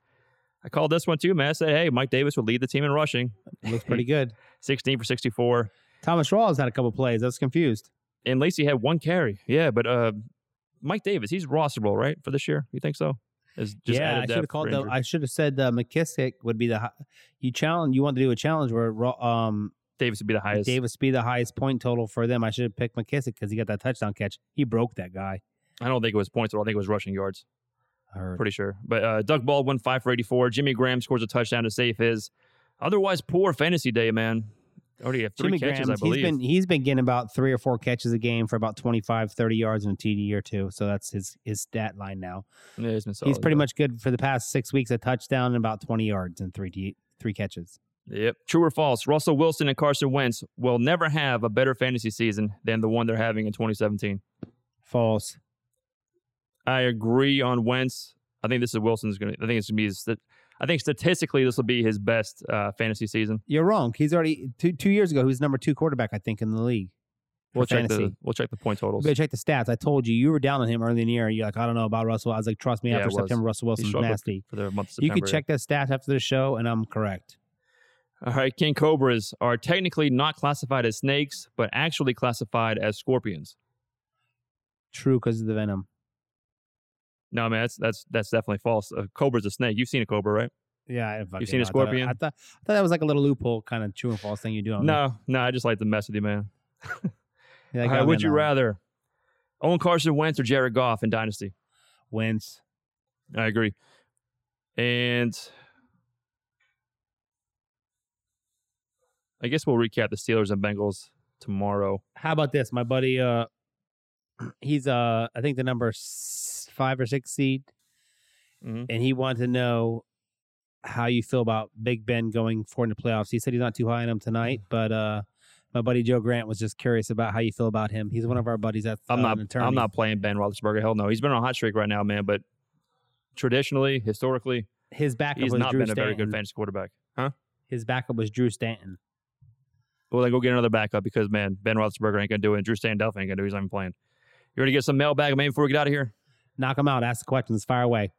I called this one too, man. I said, hey, Mike Davis will lead the team in rushing, Looks pretty good. 16 for 64. Thomas Rawls had a couple plays. I was confused. And Lacy had one carry. Yeah, but uh, Mike Davis, he's rosterable, right, for this year? You think so? Is just yeah, I should have called the. I should have said uh, McKissic would be the. You challenge. You want to do a challenge where um Davis would be the highest. Davis be the highest point total for them. I should have picked McKissic because he got that touchdown catch. He broke that guy. I don't think it was points, total. I think it was rushing yards. Pretty sure. But uh, Doug Baldwin, five for 84. Jimmy Graham scores a touchdown to save his. Otherwise, poor fantasy day, man. Oh, Already have three Jimmy catches, Graham, I believe. he's been he's been getting about three or four catches a game for about 25, 30 yards and a TD or two. So that's his his stat line now. Yeah, he's been he's pretty but- much good for the past six weeks. A touchdown and about twenty yards and three D, three catches. Yep. True or false? Russell Wilson and Carson Wentz will never have a better fantasy season than the one they're having in 2017. False. I agree on Wentz. I think this is Wilson's going to. I think it's going to be. His, I think statistically this will be his best uh, fantasy season. You're wrong. He's already two two years ago. He was number two quarterback, I think, in the league. We'll check the fantasy. we'll check the point You totals. better check the stats. I told you you were down on him early in the year. You're like, I don't know about Russell. I was like, trust me. Yeah, after. September, Russell Wilson's nasty. for the month of You September. could check the stats after the show, and I'm correct. All right, King Cobras are technically not classified as snakes, but actually classified as scorpions. True, because of the venom. No, man, that's that's that's definitely false. A cobra's a snake. You've seen a cobra, right? Yeah, you've seen a know. I thought- scorpion? I thought, I thought that was like a little loophole, kind of true and false thing you do. On me. No, no, I just like to mess with you, man. Yeah, right, would you one. rather Owen Carson Wentz or Jared Goff in Dynasty? Wentz. I agree. And I guess we'll recap the Steelers and Bengals tomorrow. How about this? My buddy, uh, he's uh, I think the number five or six seed, Mhm. and he wanted to know how you feel about Big Ben going forward in the playoffs. He said he's not too high on him tonight, but uh, my buddy Joe Grant was just curious about how you feel about him. He's one of our buddies. That's I'm uh, not. I'm not playing Ben Roethlisberger. Hell no. He's been on a hot streak right now, man. But traditionally, historically, His backup he's not Drew been a very good fantasy quarterback. Huh? His backup was Drew Stanton. Well, then go get another backup because man, Ben Roethlisberger ain't gonna do it. and Drew Stanton ain't gonna do. it. He's not even playing. You ready to get some mailbag, man? Before we get out of here. Knock him out. Ask the questions. Fire away.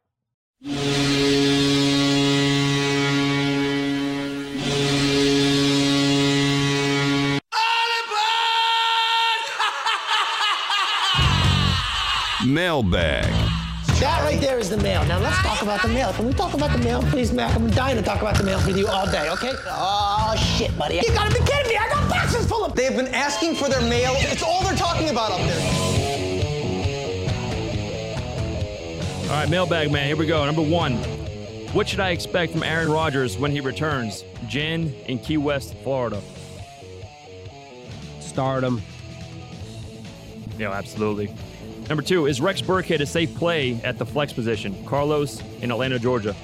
Mailbag. That right there is the mail. Now let's talk about the mail. Can we talk about the mail, please, Mac? I'm dying to talk about the mail with you all day, okay? Oh shit, buddy. You gotta be kidding me! I got boxes full of. They've been asking for their mail. It's all they're talking about up there. All right, mailbag, man. Here we go. Number one. What should I expect from Aaron Rodgers when he returns? Jen in Key West, Florida. Stardom. Yeah, absolutely. Number two, is Rex Burkhead a safe play at the flex position? Carlos in Atlanta, Georgia.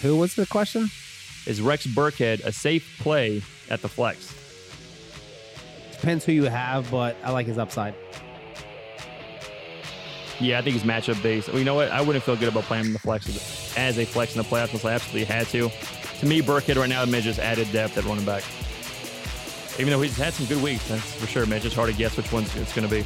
Who was the question? Is Rex Burkhead a safe play at the flex? Depends who you have, but I like his upside. Yeah, I think he's matchup based. Well, you know what? I wouldn't feel good about playing him the flex as a flex in the playoffs unless I absolutely had to. To me, Burkhead right now, man, just added depth at running back. Even though he's had some good weeks, that's for sure, man. It's just hard to guess which one it's going to be.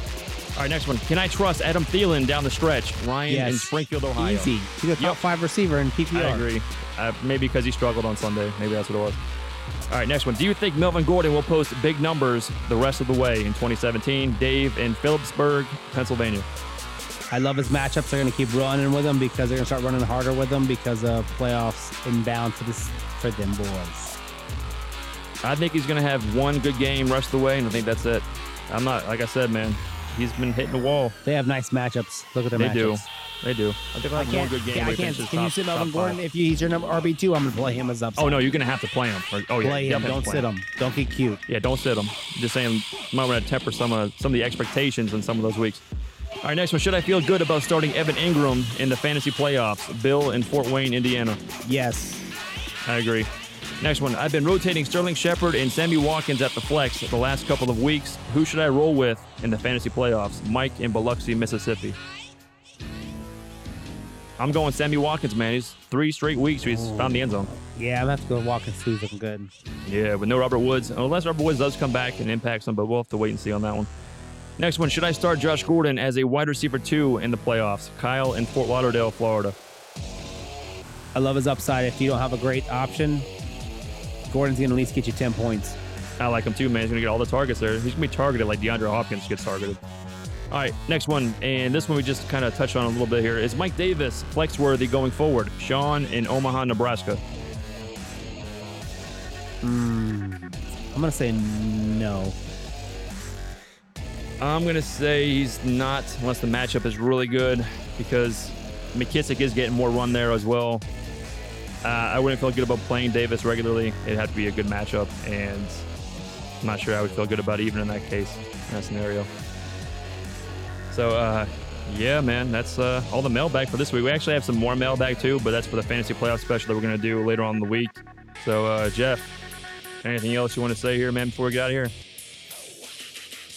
All right, next one. Can I trust Adam Thielen down the stretch? Ryan Yes. in Springfield, Ohio. Easy. He's a top Yep. five receiver in PPR. I agree. Uh, maybe because he struggled on Sunday. Maybe that's what it was. All right, next one. Do you think Melvin Gordon will post big numbers the rest of the way in 2017? Dave in Phillipsburg, Pennsylvania. I love his matchups. They're going to keep running with him because they're going to start running harder with him because of playoffs inbound for this for them boys. I think he's going to have one good game rest of the way, and I think that's it. I'm not, like I said, man, he's been hitting the wall. They have nice matchups. Look at their matchups. They matchups. do. They do. I think I have one good game. yeah, I can't. Can you sit Melvin Gordon? If you, he's your number RB two, I'm going to play him as upside. Oh, no, you're going to have to play him. Or- Oh, yeah. play him. Don't play sit him. Don't get cute. Yeah, don't sit them. Just saying, might want to temper some of some of the expectations in some of those weeks. All right, next one. Should I feel good about starting Evan Engram in the fantasy playoffs? Bill in Fort Wayne, Indiana. Yes. I agree. Next one. I've been rotating Sterling Shepard and Sammy Watkins at the flex the last couple of weeks. Who should I roll with in the fantasy playoffs? Mike in Biloxi, Mississippi. I'm going Sammy Watkins, man. He's three straight weeks he's found the end zone. Yeah, I'm going to have to go Watkins too. He's looking good. Yeah, with no Robert Woods. Unless Robert Woods does come back and impact some, but we'll have to wait and see on that one. Next one, should I start Josh Gordon as a wide receiver two in the playoffs? Kyle in Fort Lauderdale, Florida. I love his upside. If you don't have a great option, Gordon's going to at least get you 10 points. I like him too, man. He's gonna get all the targets there. He's gonna be targeted like DeAndre Hopkins gets targeted. All right, next one, and this one we just kind of touched on a little bit here. Is Mike Davis flex worthy going forward? Sean in Omaha, Nebraska. Hmm, I'm going to say no. I'm gonna say he's not unless the matchup is really good because McKissic is getting more run there as well. Uh, I wouldn't feel good about playing Davis regularly. It'd have to be a good matchup, and I'm not sure I would feel good about it even in that case, in that scenario. So, uh, yeah, man, that's uh, all the mailbag for this week. We actually have some more mailbag too, but that's for the fantasy playoff special that we're gonna do later on in the week. So, uh, Jeff, anything else you want to say here, man, before we get out of here?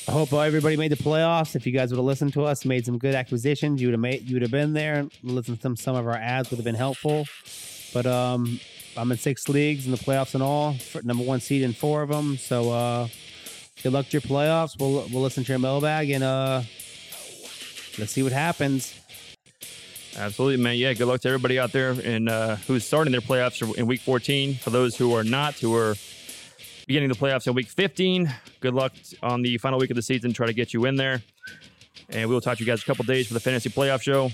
I hope everybody made the playoffs. If you guys would have listened to us, made some good acquisitions, you would have made you would have been there and listened to some, some of our ads would have been helpful. But um, I'm in six leagues in the playoffs and all, number one seed in four of them. So uh, good luck to your playoffs. We'll we'll listen to your mailbag and uh, let's see what happens. Absolutely, man. Yeah, good luck to everybody out there and uh, who's starting their playoffs in week 14. For those who are not, who are beginning of the playoffs in week 15, good luck on the final week of the season. Try to get you in there. And we will talk to you guys a couple days for the fantasy playoff show.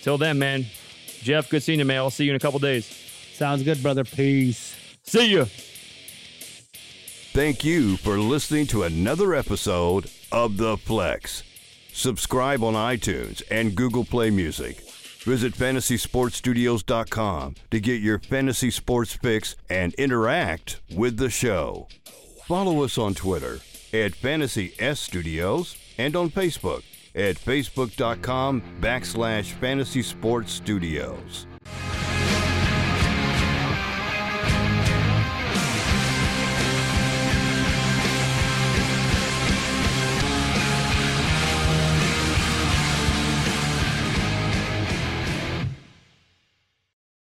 Till then, man. Jeff, good seeing you, man. I'll see you in a couple days. Sounds good, brother. Peace. See you. Thank you for listening to another episode of The Flex. Subscribe on iTunes and Google Play Music. Visit fantasysportstudios.com to get your fantasy sports fix and interact with the show. Follow us on Twitter at Fantasy S Studios and on Facebook at facebook.com backslash fantasy sports studios.